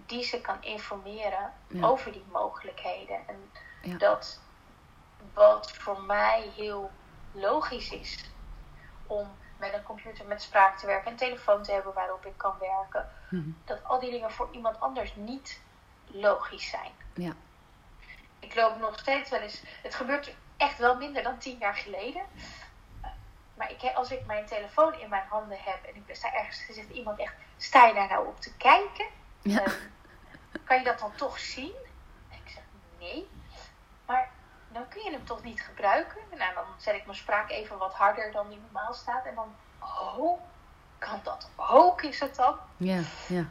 die ze kan informeren Ja. over die mogelijkheden. En Ja. dat wat voor mij heel logisch is om met een computer met spraak te werken, een telefoon te hebben waarop ik kan werken, Mhm. dat al die dingen voor iemand anders niet logisch zijn. Ja. Ik loop nog steeds wel eens. Het gebeurt echt wel minder dan tien jaar geleden. Maar ik, als ik mijn telefoon in mijn handen heb en ik sta ergens gezegd iemand echt, sta je daar nou op te kijken? Ja. Ehm, kan je dat dan toch zien? En ik zeg nee. Dan kun je hem toch niet gebruiken? Nou, dan zet ik mijn spraak even wat harder dan die normaal staat. En dan, oh, kan dat ook is het dan? Ja, ja.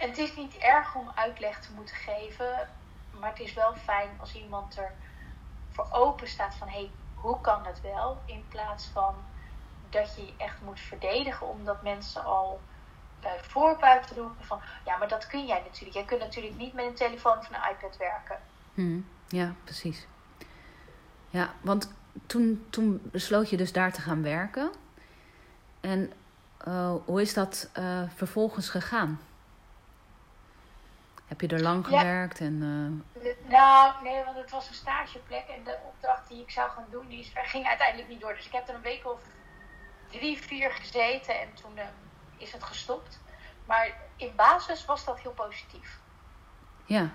En het is niet erg om uitleg te moeten geven, maar het is wel fijn als iemand er voor open staat van hé, hey, hoe kan het wel? In plaats van dat je je echt moet verdedigen omdat mensen al bij voorbuiten roepen van ja, maar dat kun jij natuurlijk. Jij kunt natuurlijk niet met een telefoon of een iPad werken. Mhm. Ja, precies. Ja, want toen, toen besloot je dus daar te gaan werken. En eh, hoe is dat eh, vervolgens gegaan? Heb je er lang Ja. gewerkt? En, eh, Nou, nee, want het was een stageplek en de opdracht die ik zou gaan doen, die ging uiteindelijk niet door. Dus ik heb er een week of drie, vier gezeten en toen is het gestopt. Maar in basis was dat heel positief. ja.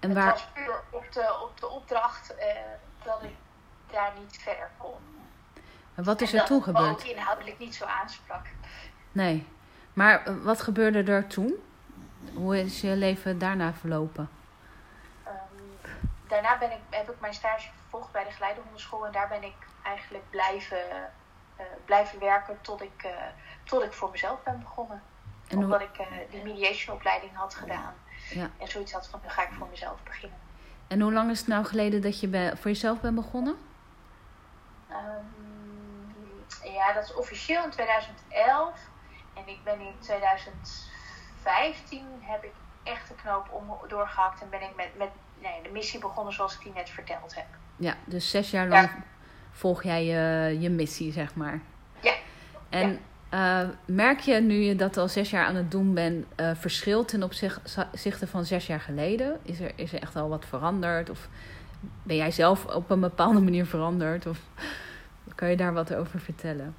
En het waar, was puur op de, op de opdracht eh, dat ik daar niet verder kon. en wat is en er toen dat gebeurd? ook inhoudelijk niet zo aansprak. Nee. Maar eh, wat gebeurde er toen? Hoe is je leven daarna verlopen? Ehm, daarna ben ik, heb ik mijn stage vervolgd bij de geleidehondenschool en daar ben ik eigenlijk blijven, eh, blijven werken tot ik, tot ik voor mezelf ben begonnen. En Omdat ik eh, die mediationopleiding had gedaan Ja. en zoiets had van nu ga ik voor mezelf beginnen. En hoe lang is het nou geleden dat je bij, voor jezelf bent begonnen? Ehm, ja, dat is officieel in 2011 en ik ben in 2015 heb ik echt de knoop om doorgehakt en ben ik met, met nee, de missie begonnen zoals ik die net verteld heb. Ja, dus zes jaar lang volg jij je, je missie, zeg maar. Ja. En eh, merk je nu je dat al zes jaar aan het doen bent, eh verschil ten opzichte van zes jaar geleden? Is er, is er echt al wat veranderd? Of ben jij zelf op een bepaalde manier veranderd? Of kan je daar wat over vertellen?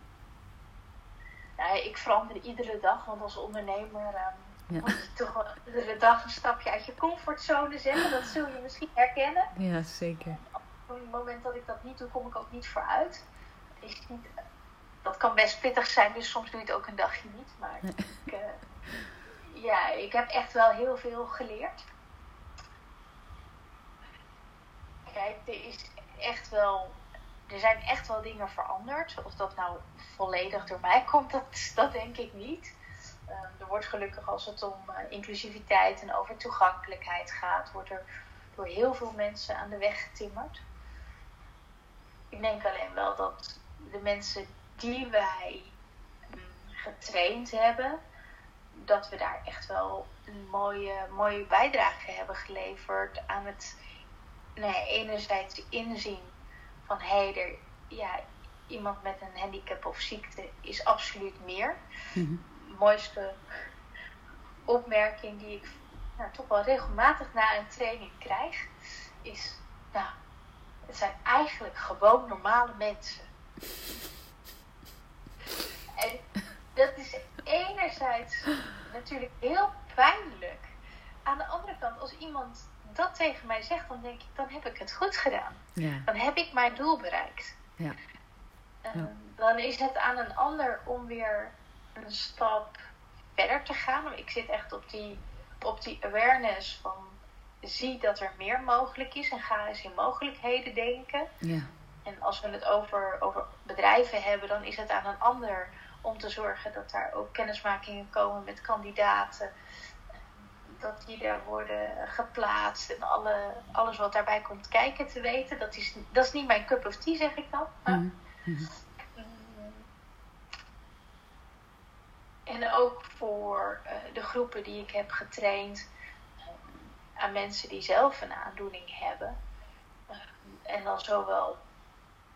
Ik verander iedere dag, want als ondernemer Ja. moet je toch wel iedere dag een stapje uit je comfortzone zetten. Dat zul je misschien herkennen. Ja, zeker. Op het moment dat ik dat niet doe, kom ik ook niet vooruit. Is niet, dat kan best pittig zijn, dus soms doe je het ook een dagje niet. Maar ik, eh, ja, ik heb echt wel heel veel geleerd. Kijk, er is echt wel. Er zijn echt wel dingen veranderd. Of dat nou volledig door mij komt, dat, dat denk ik niet. Ehm, er wordt gelukkig als het om eh, inclusiviteit en over toegankelijkheid gaat, wordt er door heel veel mensen aan de weg getimmerd. Ik denk alleen wel dat de mensen die wij mm, getraind hebben, dat we daar echt wel een mooie, mooie bijdrage hebben geleverd aan het ja, enerzijds inzien van hé, er, ja, iemand met een handicap of ziekte is absoluut meer. Mhm. De mooiste opmerking die ik nou, toch wel regelmatig na een training krijg, is nou, het zijn eigenlijk gewoon normale mensen. Dat is enerzijds natuurlijk heel pijnlijk. Aan de andere kant, als iemand dat tegen mij zegt, dan denk ik, dan heb ik het goed gedaan. Ja, Dan heb ik mijn doel bereikt. Ja. Dan is het aan een ander om weer een stap verder te gaan. Ik zit echt op die, op die awareness van zie dat er meer mogelijk is en ga eens in mogelijkheden denken. ja, En als we het over, over bedrijven hebben, dan is het aan een ander om te zorgen dat daar ook kennismakingen komen met kandidaten. Dat die daar worden geplaatst en alle, alles wat daarbij komt kijken te weten. Dat is, dat is niet mijn cup of tea, zeg ik dan. Maar, Mhm. Mhm. mm, En ook voor eh, de groepen die ik heb getraind eh, aan mensen die zelf een aandoening hebben. Eh, en dan zowel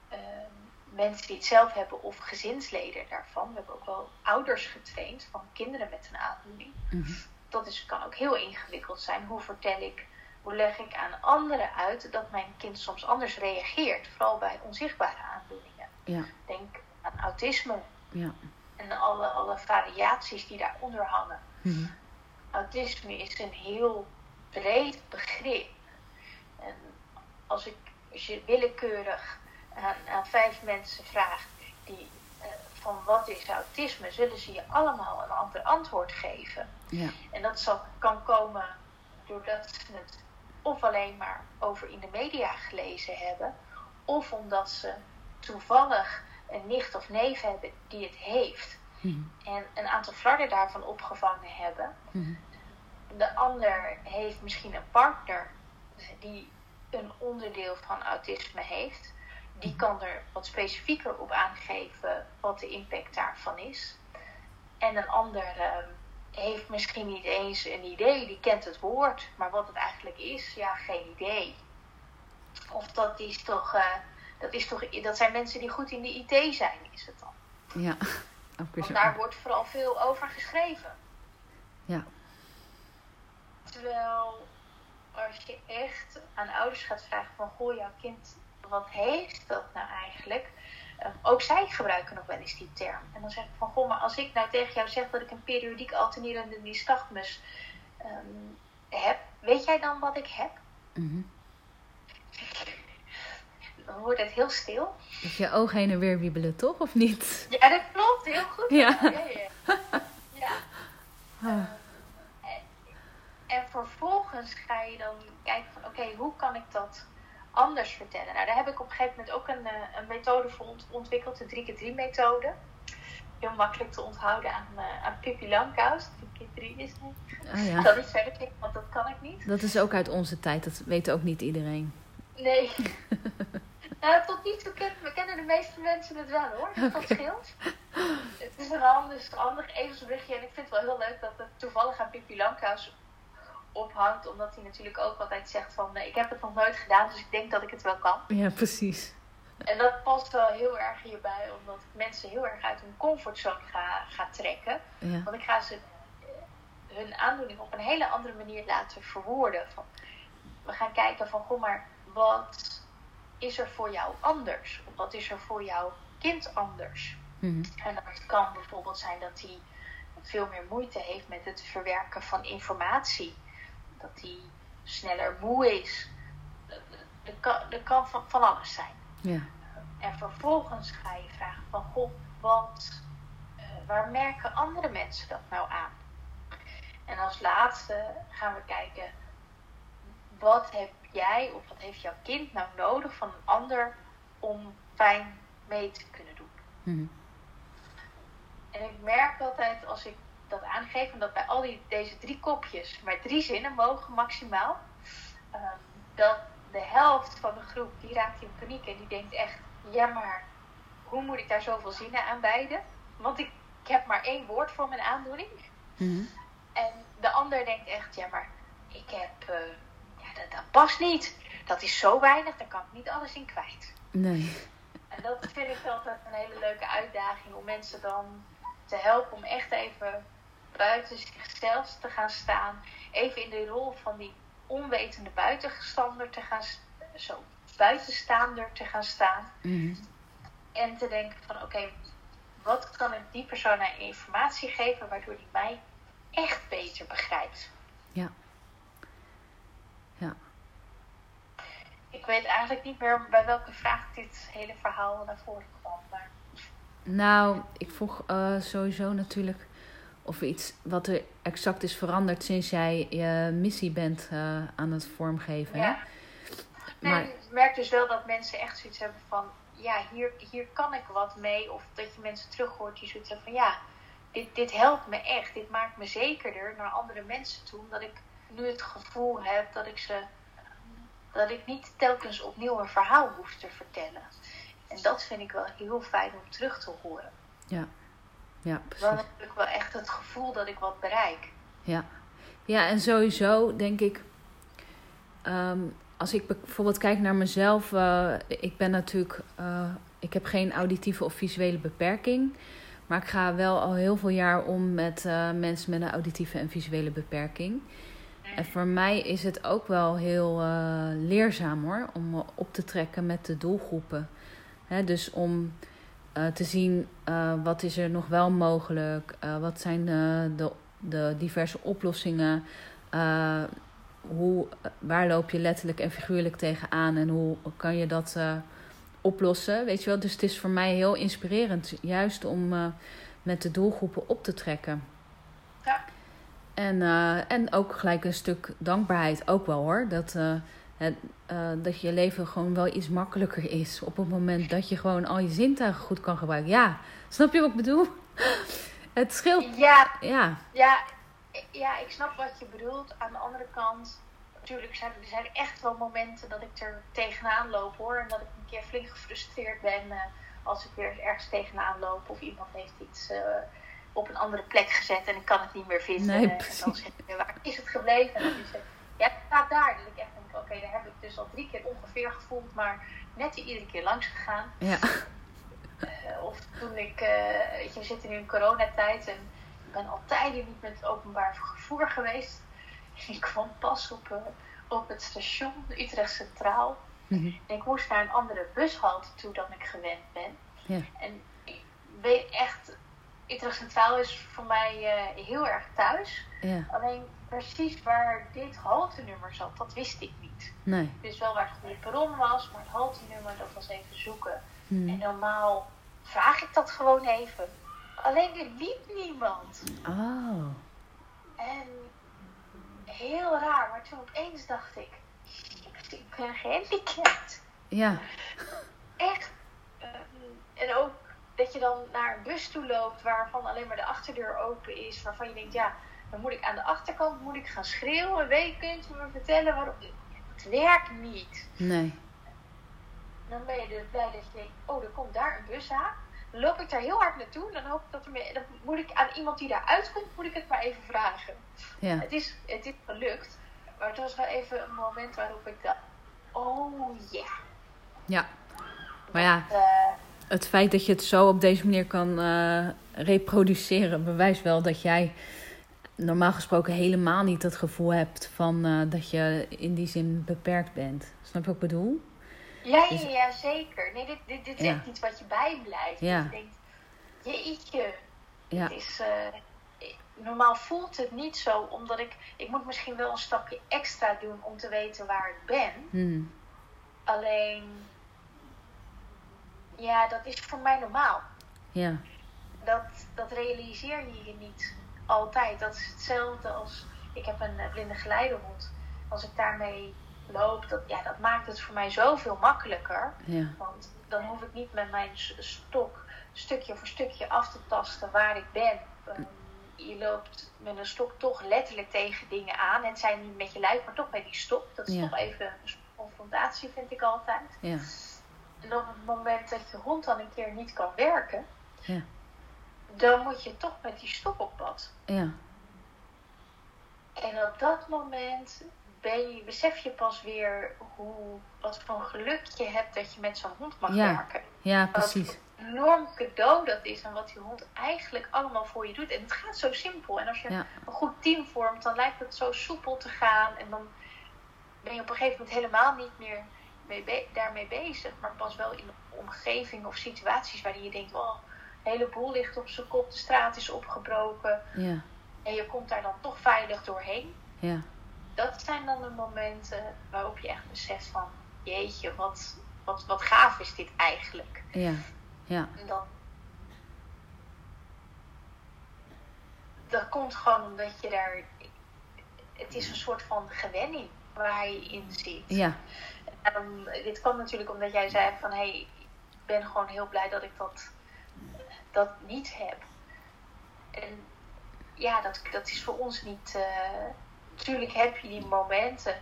eh, mensen die het zelf hebben of gezinsleden daarvan. We hebben ook wel ouders getraind van kinderen met een aandoening. Mhm. Dat is, kan ook heel ingewikkeld zijn. Hoe vertel ik, hoe leg ik aan anderen uit dat mijn kind soms anders reageert, vooral bij onzichtbare aandoeningen. Ja, Denk aan autisme ja. en alle, alle variaties die daaronder hangen. Mhm. Autisme is een heel breed begrip. En als, ik, als je willekeurig aan, aan vijf mensen vraagt die, eh, van wat is autisme, zullen ze je allemaal een ander antwoord geven. Ja, En dat zal, kan komen doordat ze het of alleen maar over in de media gelezen hebben, of omdat ze toevallig een nicht of neef hebben die het heeft Mhm. en een aantal flarden daarvan opgevangen hebben. Mhm. De ander heeft misschien een partner die een onderdeel van autisme heeft. Die kan er wat specifieker op aangeven wat de impact daarvan is. En een ander ehm, heeft misschien niet eens een idee, die kent het woord, maar wat het eigenlijk is, ja, geen idee. Of dat is toch, eh, dat, is toch dat zijn mensen die goed in de IT zijn, is het dan. ja. Ook Want daar wordt vooral veel over geschreven. Ja, Terwijl als je echt aan ouders gaat vragen van goh, jouw kind, wat heeft dat nou eigenlijk? Eh, ook zij gebruiken nog wel eens die term. En dan zeg ik van goh, maar als ik nou tegen jou zeg dat ik een periodiek alternerende nystagmus ehm, heb, weet jij dan wat ik heb? Mhm. Dan wordt het heel stil. Dat je ogen heen en weer wiebelen, toch? Of niet? Ja, dat klopt, heel goed. Ja. ja, ja. ja. Ah. En vervolgens ga je dan kijken van oké, hoe kan ik dat anders vertellen? Nou, daar heb ik op een gegeven moment ook een, eh, een methode voor ont- ontwikkeld, de 3x3 methode. Heel makkelijk te onthouden aan, eh aan Pippi Langkous. 3x3 is het. Ah Ik ja. zal niet verder klikken, want dat kan ik niet. Dat is ook uit onze tijd, dat weet ook niet iedereen. Nee. nou, tot nu toe kennen, we kennen de meeste mensen het wel hoor. Dat scheelt. het is een handig, handig ezelsberichtje. En ik vind het wel heel leuk dat het toevallig aan Pippi Langkous ophangt. Omdat hij natuurlijk ook altijd zegt van... nee, ik heb het nog nooit gedaan, dus ik denk dat ik het wel kan. Ja, precies. En dat past wel heel erg hierbij. Omdat ik mensen heel erg uit hun comfortzone ga, ga trekken. Ja, Want ik ga ze eh, hun aandoening op een hele andere manier laten verwoorden. Van, we gaan kijken van, goh, maar wat is er voor jou anders? Of wat is er voor jouw kind anders? Mhm. En dat kan bijvoorbeeld zijn dat hij veel meer moeite heeft met het verwerken van informatie. Dat hij sneller moe is. Er kan, er kan van, van alles zijn. ja, En vervolgens ga je vragen van, goh, wat, eh, waar merken andere mensen dat nou aan? En als laatste gaan we kijken, wat heb jij of wat heeft jouw kind nou nodig van een ander om fijn mee te kunnen doen? Mhm. En ik merk altijd als ik dat aangeef, en dat bij al die, deze drie kopjes maar drie zinnen mogen maximaal, ehm, dat de helft van de groep die raakt in paniek en die denkt echt, ja maar hoe moet ik daar zoveel zinnen aan wijden? Want ik, ik heb maar één woord voor mijn aandoening. Mhm. En de ander denkt echt, ja maar ik heb, eh, ja dat, dat past niet. Dat is zo weinig, daar kan ik niet alles in kwijt. Nee. En dat vind ik altijd een hele leuke uitdaging om mensen dan te helpen om echt even buiten zichzelf te gaan staan. Even in de rol van die onwetende buitenstander te gaan, zo buitenstaander te gaan staan. Mhm. En te denken van oké, wat kan ik die persoon aan informatie geven waardoor die mij echt beter begrijpt. Ja. Ja. Ik weet eigenlijk niet meer bij welke vraag dit hele verhaal naar voren kwam. Maar Nou, ik vroeg eh, sowieso natuurlijk of iets wat er exact is veranderd sinds jij je missie bent eh, aan het vormgeven. Ja. Nee, Maar- ik merk dus wel dat mensen echt zoiets hebben van, ja, hier, hier kan ik wat mee. Of dat je mensen terug hoort die zoiets hebben van, ja, dit, dit helpt me echt. Dit maakt me zekerder naar andere mensen toe. Omdat ik nu het gevoel heb dat ik ze, dat ik niet telkens opnieuw een verhaal hoef te vertellen. En dat vind ik wel heel fijn om terug te horen. Ja, ja Dan precies. heb ik wel echt het gevoel dat ik wat bereik. Ja. ja, en sowieso denk ik, ehm, als ik bijvoorbeeld kijk naar mezelf, eh, ik ben natuurlijk eh, ik heb geen auditieve of visuele beperking. Maar ik ga wel al heel veel jaar om met uh, mensen met een auditieve en visuele beperking. En voor mij is het ook wel heel leerzaam hoor, om op te trekken met de doelgroepen. Hè, dus om uh, te zien uh, wat is er nog wel mogelijk, wat zijn de, de diverse oplossingen, hoe, waar loop je letterlijk en figuurlijk tegenaan en hoe kan je dat oplossen, weet je wel. Dus het is voor mij heel inspirerend, juist om met de doelgroepen op te trekken. Ja. En, uh, en ook gelijk een stuk dankbaarheid ook wel hoor. Dat, uh, het, uh, dat je leven gewoon wel iets makkelijker is. Op het moment dat je gewoon al je zintuigen goed kan gebruiken. Ja, snap je wat ik bedoel? het scheelt. Ja, ja. Ja, ja, ik snap wat je bedoelt. Aan de andere kant, natuurlijk zijn er zijn echt wel momenten dat ik er tegenaan loop hoor. En dat ik een keer flink gefrustreerd ben als ik weer ergens tegenaan loop. Of iemand heeft iets op een andere plek gezet en ik kan het niet meer vinden. Nee, en dan zeg ik, waar is het gebleven? En dan is het, ja, het staat daar. Dat ik echt oké, daar heb ik dus al drie keer ongeveer gevoeld, maar net die iedere keer langs gegaan. Ja. Uh, of toen ik, uh, weet je, we zitten nu in coronatijd en ik ben al tijden niet met het openbaar vervoer geweest. Ik kwam pas op, uh, op het station Utrecht Centraal. Mm -hmm. En ik moest naar een andere bushalte toe dan ik gewend ben. Ja. En ik weet echt, Utrecht Centraal is voor mij heel erg thuis. Ja. Alleen precies waar dit haltenummer zat, dat wist ik niet. Nee. Ik wist wel waar het goede perron was, maar het haltenummer, dat was even zoeken. Hmm. En normaal vraag ik dat gewoon even. Alleen er liep niemand. Oh. En heel raar, maar toen opeens dacht ik, ik ben gehandicapt. Ja. Echt. Uh, en ook dat je dan naar een bus toe loopt waarvan alleen maar de achterdeur open is. Waarvan je denkt, ja, dan moet ik aan de achterkant moet ik gaan schreeuwen. Weet, kunt u me vertellen waarom? Het werkt niet. Nee. Dan ben je dus blij dat je denkt, oh, er komt daar een bus aan. Dan loop ik daar heel hard naartoe. Dan hoop ik dat er mee, dan moet ik aan iemand die daar uitkomt, moet ik het maar even vragen. Ja. Het is, het is gelukt. Maar het was wel even een moment waarop ik dacht, oh ja. Yeah. Ja. Maar ja. Uh, het feit dat je het zo op deze manier kan uh, reproduceren, bewijst wel dat jij normaal gesproken helemaal niet het gevoel hebt van uh, dat je in die zin beperkt bent. Snap je wat ik bedoel? Ja, ja, ja zeker. Nee, dit, dit, dit is Ja. echt iets wat je bijblijft. Ja. Dat je denkt, jeetje, Ja. het is, eh, normaal voelt het niet zo, omdat ik, ik moet misschien wel een stapje extra doen om te weten waar ik ben. Hmm. Alleen, ja, dat is voor mij normaal. Ja. Dat, dat realiseer je je niet altijd. Dat is hetzelfde als, ik heb een eh, blinde geleidehond. Als ik daarmee loop, dat, ja, dat maakt het voor mij zoveel makkelijker. Ja. Want dan hoef ik niet met mijn stok stukje voor stukje af te tasten waar ik ben. Um, je loopt met een stok toch letterlijk tegen dingen aan. Het zijn niet met je lijf, maar toch met die stok. Dat is Ja. toch even een confrontatie, vind ik altijd. Ja. En op het moment dat je hond dan een keer niet kan werken, Ja. Dan moet je toch met die stok op pad. Ja. En op dat moment ben je, besef je pas weer hoe, wat voor een geluk je hebt dat je met zo'n hond mag Ja. werken. Ja, Wat precies. een enorm cadeau dat is en wat die hond eigenlijk allemaal voor je doet. En het gaat zo simpel. En als je Ja. een goed team vormt, dan lijkt het zo soepel te gaan. En dan ben je op een gegeven moment helemaal niet meer mee be- daarmee bezig. Maar pas wel in een omgeving of situaties waarin je denkt, oh, heleboel ligt op zijn kop, de straat is opgebroken. Ja. En je komt daar dan toch veilig doorheen. Ja. Dat zijn dan de momenten waarop je echt beseft van, jeetje, wat, wat, wat gaaf is dit eigenlijk. Ja. Ja. En dan. Dat komt gewoon omdat je daar. Het is een soort van gewenning waar je in zit. Ja. En dit kwam natuurlijk omdat jij zei van hé, hey, ik ben gewoon heel blij dat ik dat, dat niet heb. En ja, dat, dat is voor ons niet. Uh, natuurlijk heb je die momenten,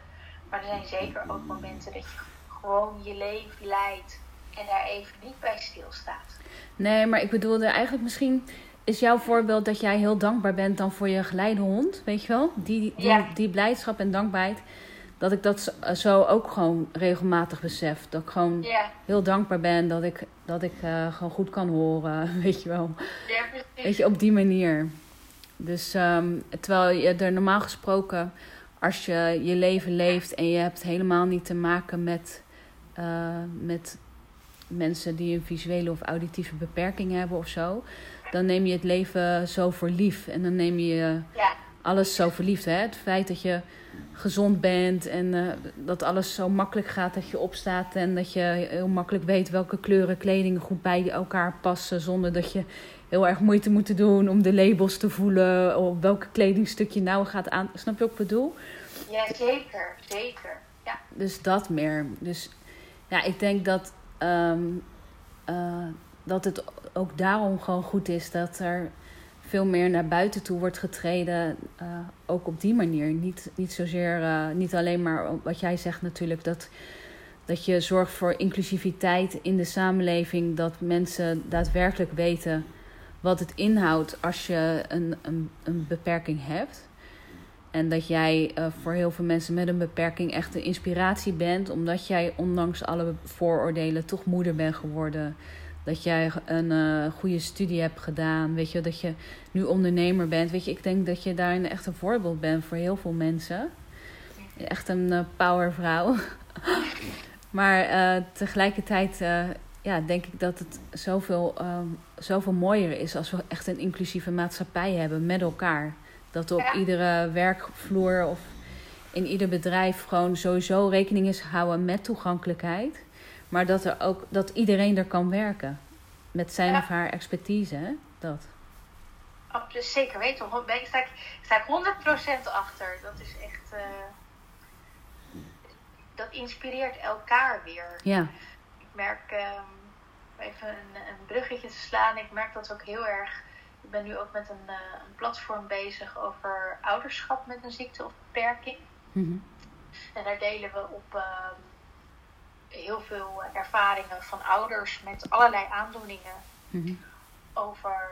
maar er zijn zeker ook momenten dat je gewoon je leven leidt en daar even niet bij stilstaat. Nee, maar ik bedoelde eigenlijk misschien is jouw voorbeeld dat jij heel dankbaar bent dan voor je geleidehond, weet je wel? Die, die, Ja. die blijdschap en dankbaarheid. Dat ik dat zo ook gewoon regelmatig besef. Dat ik gewoon heel dankbaar ben dat ik, dat ik eh, gewoon goed kan horen, weet je wel. ja precies. Weet je, op die manier. Dus ehm, terwijl je er normaal gesproken, als je je leven leeft en je hebt helemaal niet te maken met, eh, met mensen die een visuele of auditieve beperking hebben of zo, dan neem je het leven zo voor lief. En dan neem je Ja, alles zo voor lief. Hè? Het feit dat je gezond bent en eh, dat alles zo makkelijk gaat dat je opstaat en dat je heel makkelijk weet welke kleuren kleding goed bij elkaar passen zonder dat je heel erg moeite moet doen om de labels te voelen of welke kledingstuk je nou gaat aan. Snap je wat ik bedoel? ja zeker, zeker. Ja, Dus dat meer. Dus ja, ik denk dat, ehm, eh, dat het ook daarom gewoon goed is dat er veel meer naar buiten toe wordt getreden. eh, ook op die manier. Niet, niet zozeer, eh, niet alleen maar wat jij zegt natuurlijk, dat, dat je zorgt voor inclusiviteit in de samenleving. Dat mensen daadwerkelijk weten wat het inhoudt als je een, een, een beperking hebt. En dat jij eh, voor heel veel mensen met een beperking echt een inspiratie bent, omdat jij ondanks alle vooroordelen toch moeder bent geworden. Dat jij een eh, goede studie hebt gedaan. Weet je, dat je nu ondernemer bent. Weet je, ik denk dat je daarin echt een voorbeeld bent voor heel veel mensen. Echt een eh, powervrouw. maar eh, tegelijkertijd ja, denk ik dat het zoveel, ehm, zoveel mooier is als we echt een inclusieve maatschappij hebben met elkaar. Dat op Ja. iedere werkvloer of in ieder bedrijf gewoon sowieso rekening is houden met toegankelijkheid. Maar dat, er ook, dat iedereen er kan werken. Met zijn Ja. of haar expertise, hè? Dat. ab- zeker weten. Daar sta ik, sta ik 100% achter. Dat is echt... eh, dat inspireert elkaar weer. Ja. Ik merk, ehm, even een, een bruggetje te slaan, ik merk dat ook heel erg. Ik ben nu ook met een, eh, een platform bezig over ouderschap met een ziekte of beperking. Mhm. En daar delen we op ehm, heel veel ervaringen van ouders met allerlei aandoeningen Mhm. over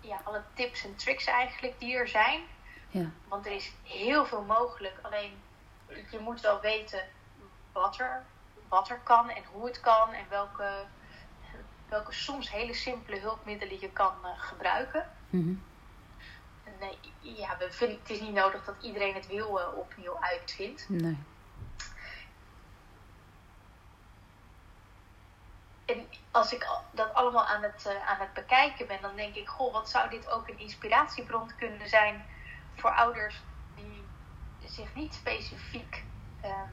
ja, alle tips en tricks eigenlijk die er zijn. Ja. Want er is heel veel mogelijk. Alleen je moet wel weten wat er, wat er kan en hoe het kan en welke, welke soms hele simpele hulpmiddelen je kan eh, gebruiken. Mhm. Nee, ja, we vinden, het is niet nodig dat iedereen het wiel eh, opnieuw uitvindt. Nee. En als ik dat allemaal aan het, eh, aan het bekijken ben, dan denk ik, goh, wat zou dit ook een inspiratiebron kunnen zijn voor ouders die zich niet specifiek ehm,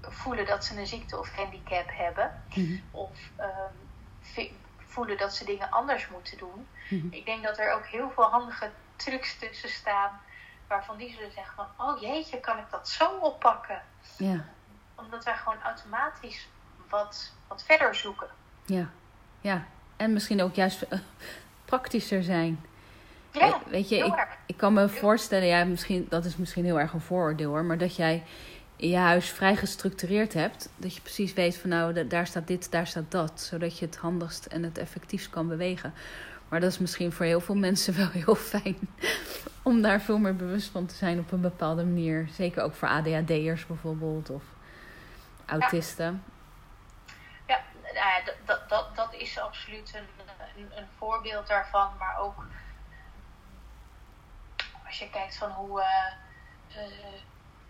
voelen dat ze een ziekte of handicap hebben. Mhm. Of ehm, voelen dat ze dingen anders moeten doen. Mhm. Ik denk dat er ook heel veel handige trucs tussen staan. Waarvan die zullen zeggen van, oh jeetje, kan ik dat zo oppakken? Ja. Omdat wij gewoon automatisch wat, wat verder zoeken. Ja. Ja. En misschien ook juist eh, praktischer zijn. Ja, We- weet je, ik, ik kan me voorstellen, ja, misschien, dat is misschien heel erg een vooroordeel hoor, maar dat jij in je huis vrij gestructureerd hebt. Dat je precies weet van nou, da- daar staat dit, daar staat dat. Zodat je het handigst en het effectiefst kan bewegen. Maar dat is misschien voor heel veel mensen wel heel fijn. Om daar veel meer bewust van te zijn op een bepaalde manier. Zeker ook voor ADHD'ers bijvoorbeeld. Of autisten. Ja, nou ja, dat, dat, dat, is absoluut een, een, een voorbeeld daarvan. Maar ook als je kijkt van hoe, eh, eh,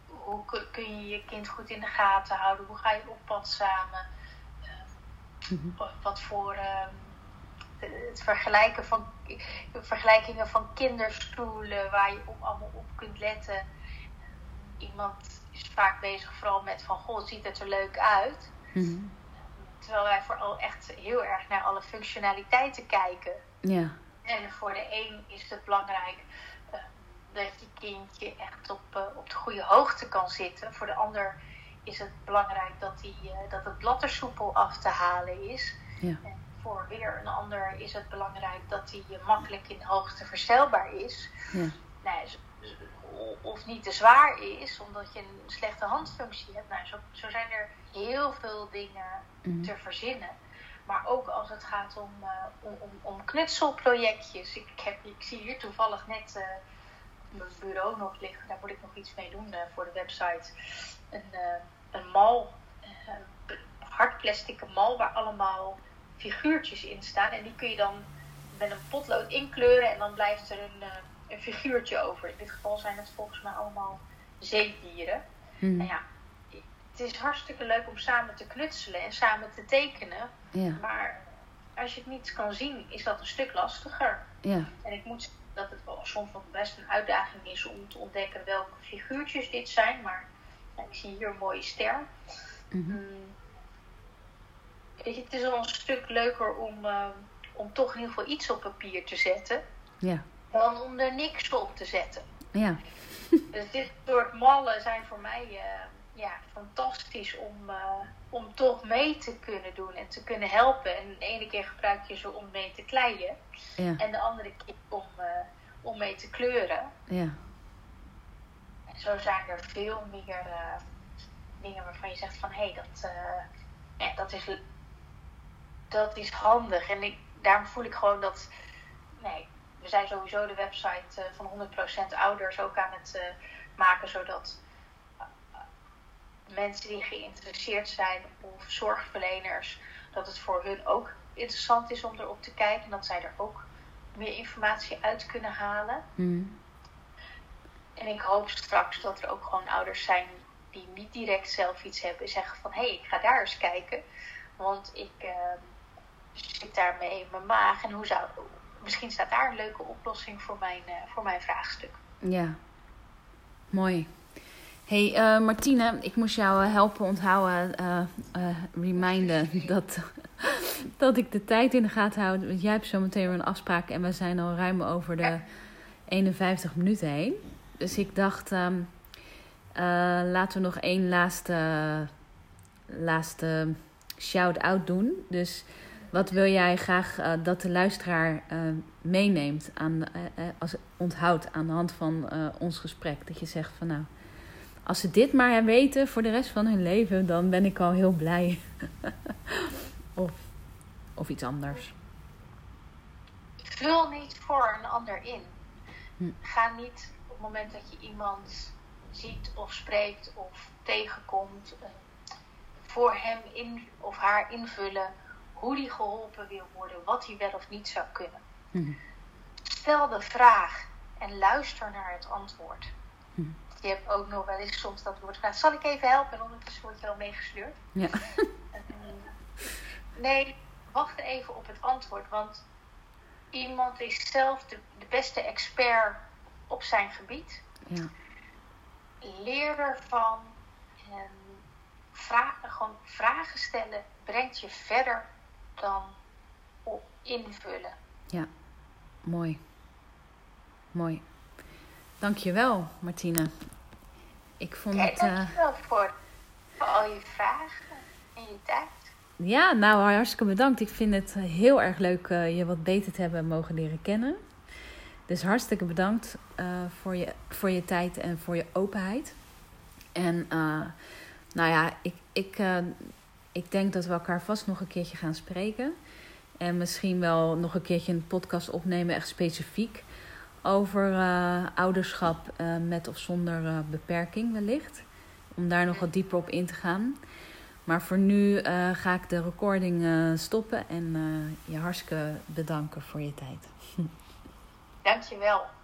hoe kun- kun je je kind goed in de gaten houden? Hoe ga je op pad samen? Eh, Mhm. wat voor ehm, het vergelijken van vergelijkingen van kinderstoelen waar je op, allemaal op kunt letten. Iemand is vaak bezig vooral met van goh, ziet het er leuk uit. Mhm. Terwijl wij vooral echt heel erg naar alle functionaliteiten kijken. Ja. En voor de een is het belangrijk eh, dat je kindje echt op, eh, op de goede hoogte kan zitten. Voor de ander is het belangrijk dat, die, eh, dat het blad er soepel af te halen is. Ja. En voor weer een ander is het belangrijk dat die eh, makkelijk in hoogte verstelbaar is. Ja. Nou, of niet te zwaar is, omdat je een slechte handfunctie hebt. Nou, zo, zo zijn er heel veel dingen Mhm. te verzinnen. Maar ook als het gaat om, eh, om, om, om knutselprojectjes. Ik, heb, ik zie hier toevallig net eh, mijn bureau nog liggen. Daar moet ik nog iets mee doen uh, voor de website. Een, uh, een mal, uh, hard plastic mal waar allemaal figuurtjes in staan. En die kun je dan met een potlood inkleuren en dan blijft er een, een figuurtje over. In dit geval zijn het volgens mij allemaal zeedieren. Mm. Nou ja, het is hartstikke leuk om samen te knutselen en samen te tekenen. Ja. Maar als je het niet kan zien, is dat een stuk lastiger. Ja. En ik moet zeggen dat het wel soms nog best een uitdaging is om te ontdekken welke figuurtjes dit zijn. Maar ik zie hier een mooie ster. Mm -hmm. het is wel een stuk leuker om, uh, om toch in ieder geval iets op papier te zetten. Ja. Dan om er niks op te zetten. Ja. dus dit soort mallen zijn voor mij uh, ja, fantastisch om, uh, om toch mee te kunnen doen en te kunnen helpen. En de ene keer gebruik je ze om mee te kleien. Ja. En de andere keer om, uh, om mee te kleuren. Ja. En zo zijn er veel meer dingen waarvan je zegt van hé, hey, dat, ja, dat, is, dat is handig. En ik, daarom voel ik gewoon dat. Nee, we zijn sowieso de website van 100% ouders ook aan het maken, zodat mensen die geïnteresseerd zijn of zorgverleners, dat het voor hun ook interessant is om erop te kijken en dat zij er ook meer informatie uit kunnen halen. Mm. En ik hoop straks dat er ook gewoon ouders zijn die niet direct zelf iets hebben en zeggen van hé, hey, ik ga daar eens kijken, want ik uh, zit daarmee in mijn maag en hoe zou, misschien staat daar een leuke oplossing voor mijn, uh, voor mijn vraagstuk. Ja, mooi hey, uh, Martine, ik moest jou eh, helpen onthouden, uh, uh, reminden dat, dat ik de tijd in de gaten houd. Want jij hebt zo meteen weer een afspraak en we zijn al ruim over de 51 minuten heen. Dus ik dacht, um, laten we nog één laatste, laatste shout-out doen. Dus wat wil jij graag dat de luisteraar meeneemt, aan, als onthoudt aan de hand van ons gesprek? Dat je zegt van nou als ze dit maar weten voor de rest van hun leven, dan ben ik al heel blij. of, of iets anders. Vul niet voor een ander in. Hm. Ga niet op het moment dat je iemand ziet of spreekt of tegenkomt, voor hem in of haar invullen hoe die geholpen wil worden, wat hij wel of niet zou kunnen. Hm. Stel de vraag en luister naar het antwoord. Hm je hebt ook nog wel eens soms dat wordt gevraagd: zal ik even helpen? En ondertussen word je al meegesleurd. Ja. nee, wacht even op het antwoord. Want iemand is zelf de, de beste expert op zijn gebied. Ja. Leer ervan. En vragen, gewoon vragen stellen brengt je verder dan op invullen. Ja, mooi. Mooi. Dankjewel, Martine. Ik vond het. Uh... Dankjewel voor, voor al je vragen en je tijd. Ja, nou hartstikke bedankt. Ik vind het heel erg leuk uh, je wat beter te hebben mogen leren kennen. Dus hartstikke bedankt uh, voor, je, voor je tijd en voor je openheid. En nou ja, ik, ik, ik denk dat we elkaar vast nog een keertje gaan spreken. En misschien wel nog een keertje een podcast opnemen, echt specifiek over uh, ouderschap uh, met of zonder uh, beperking wellicht. Om daar nog wat dieper op in te gaan. Maar voor nu ga ik de recording stoppen en je hartstikke bedanken voor je tijd. Dankjewel.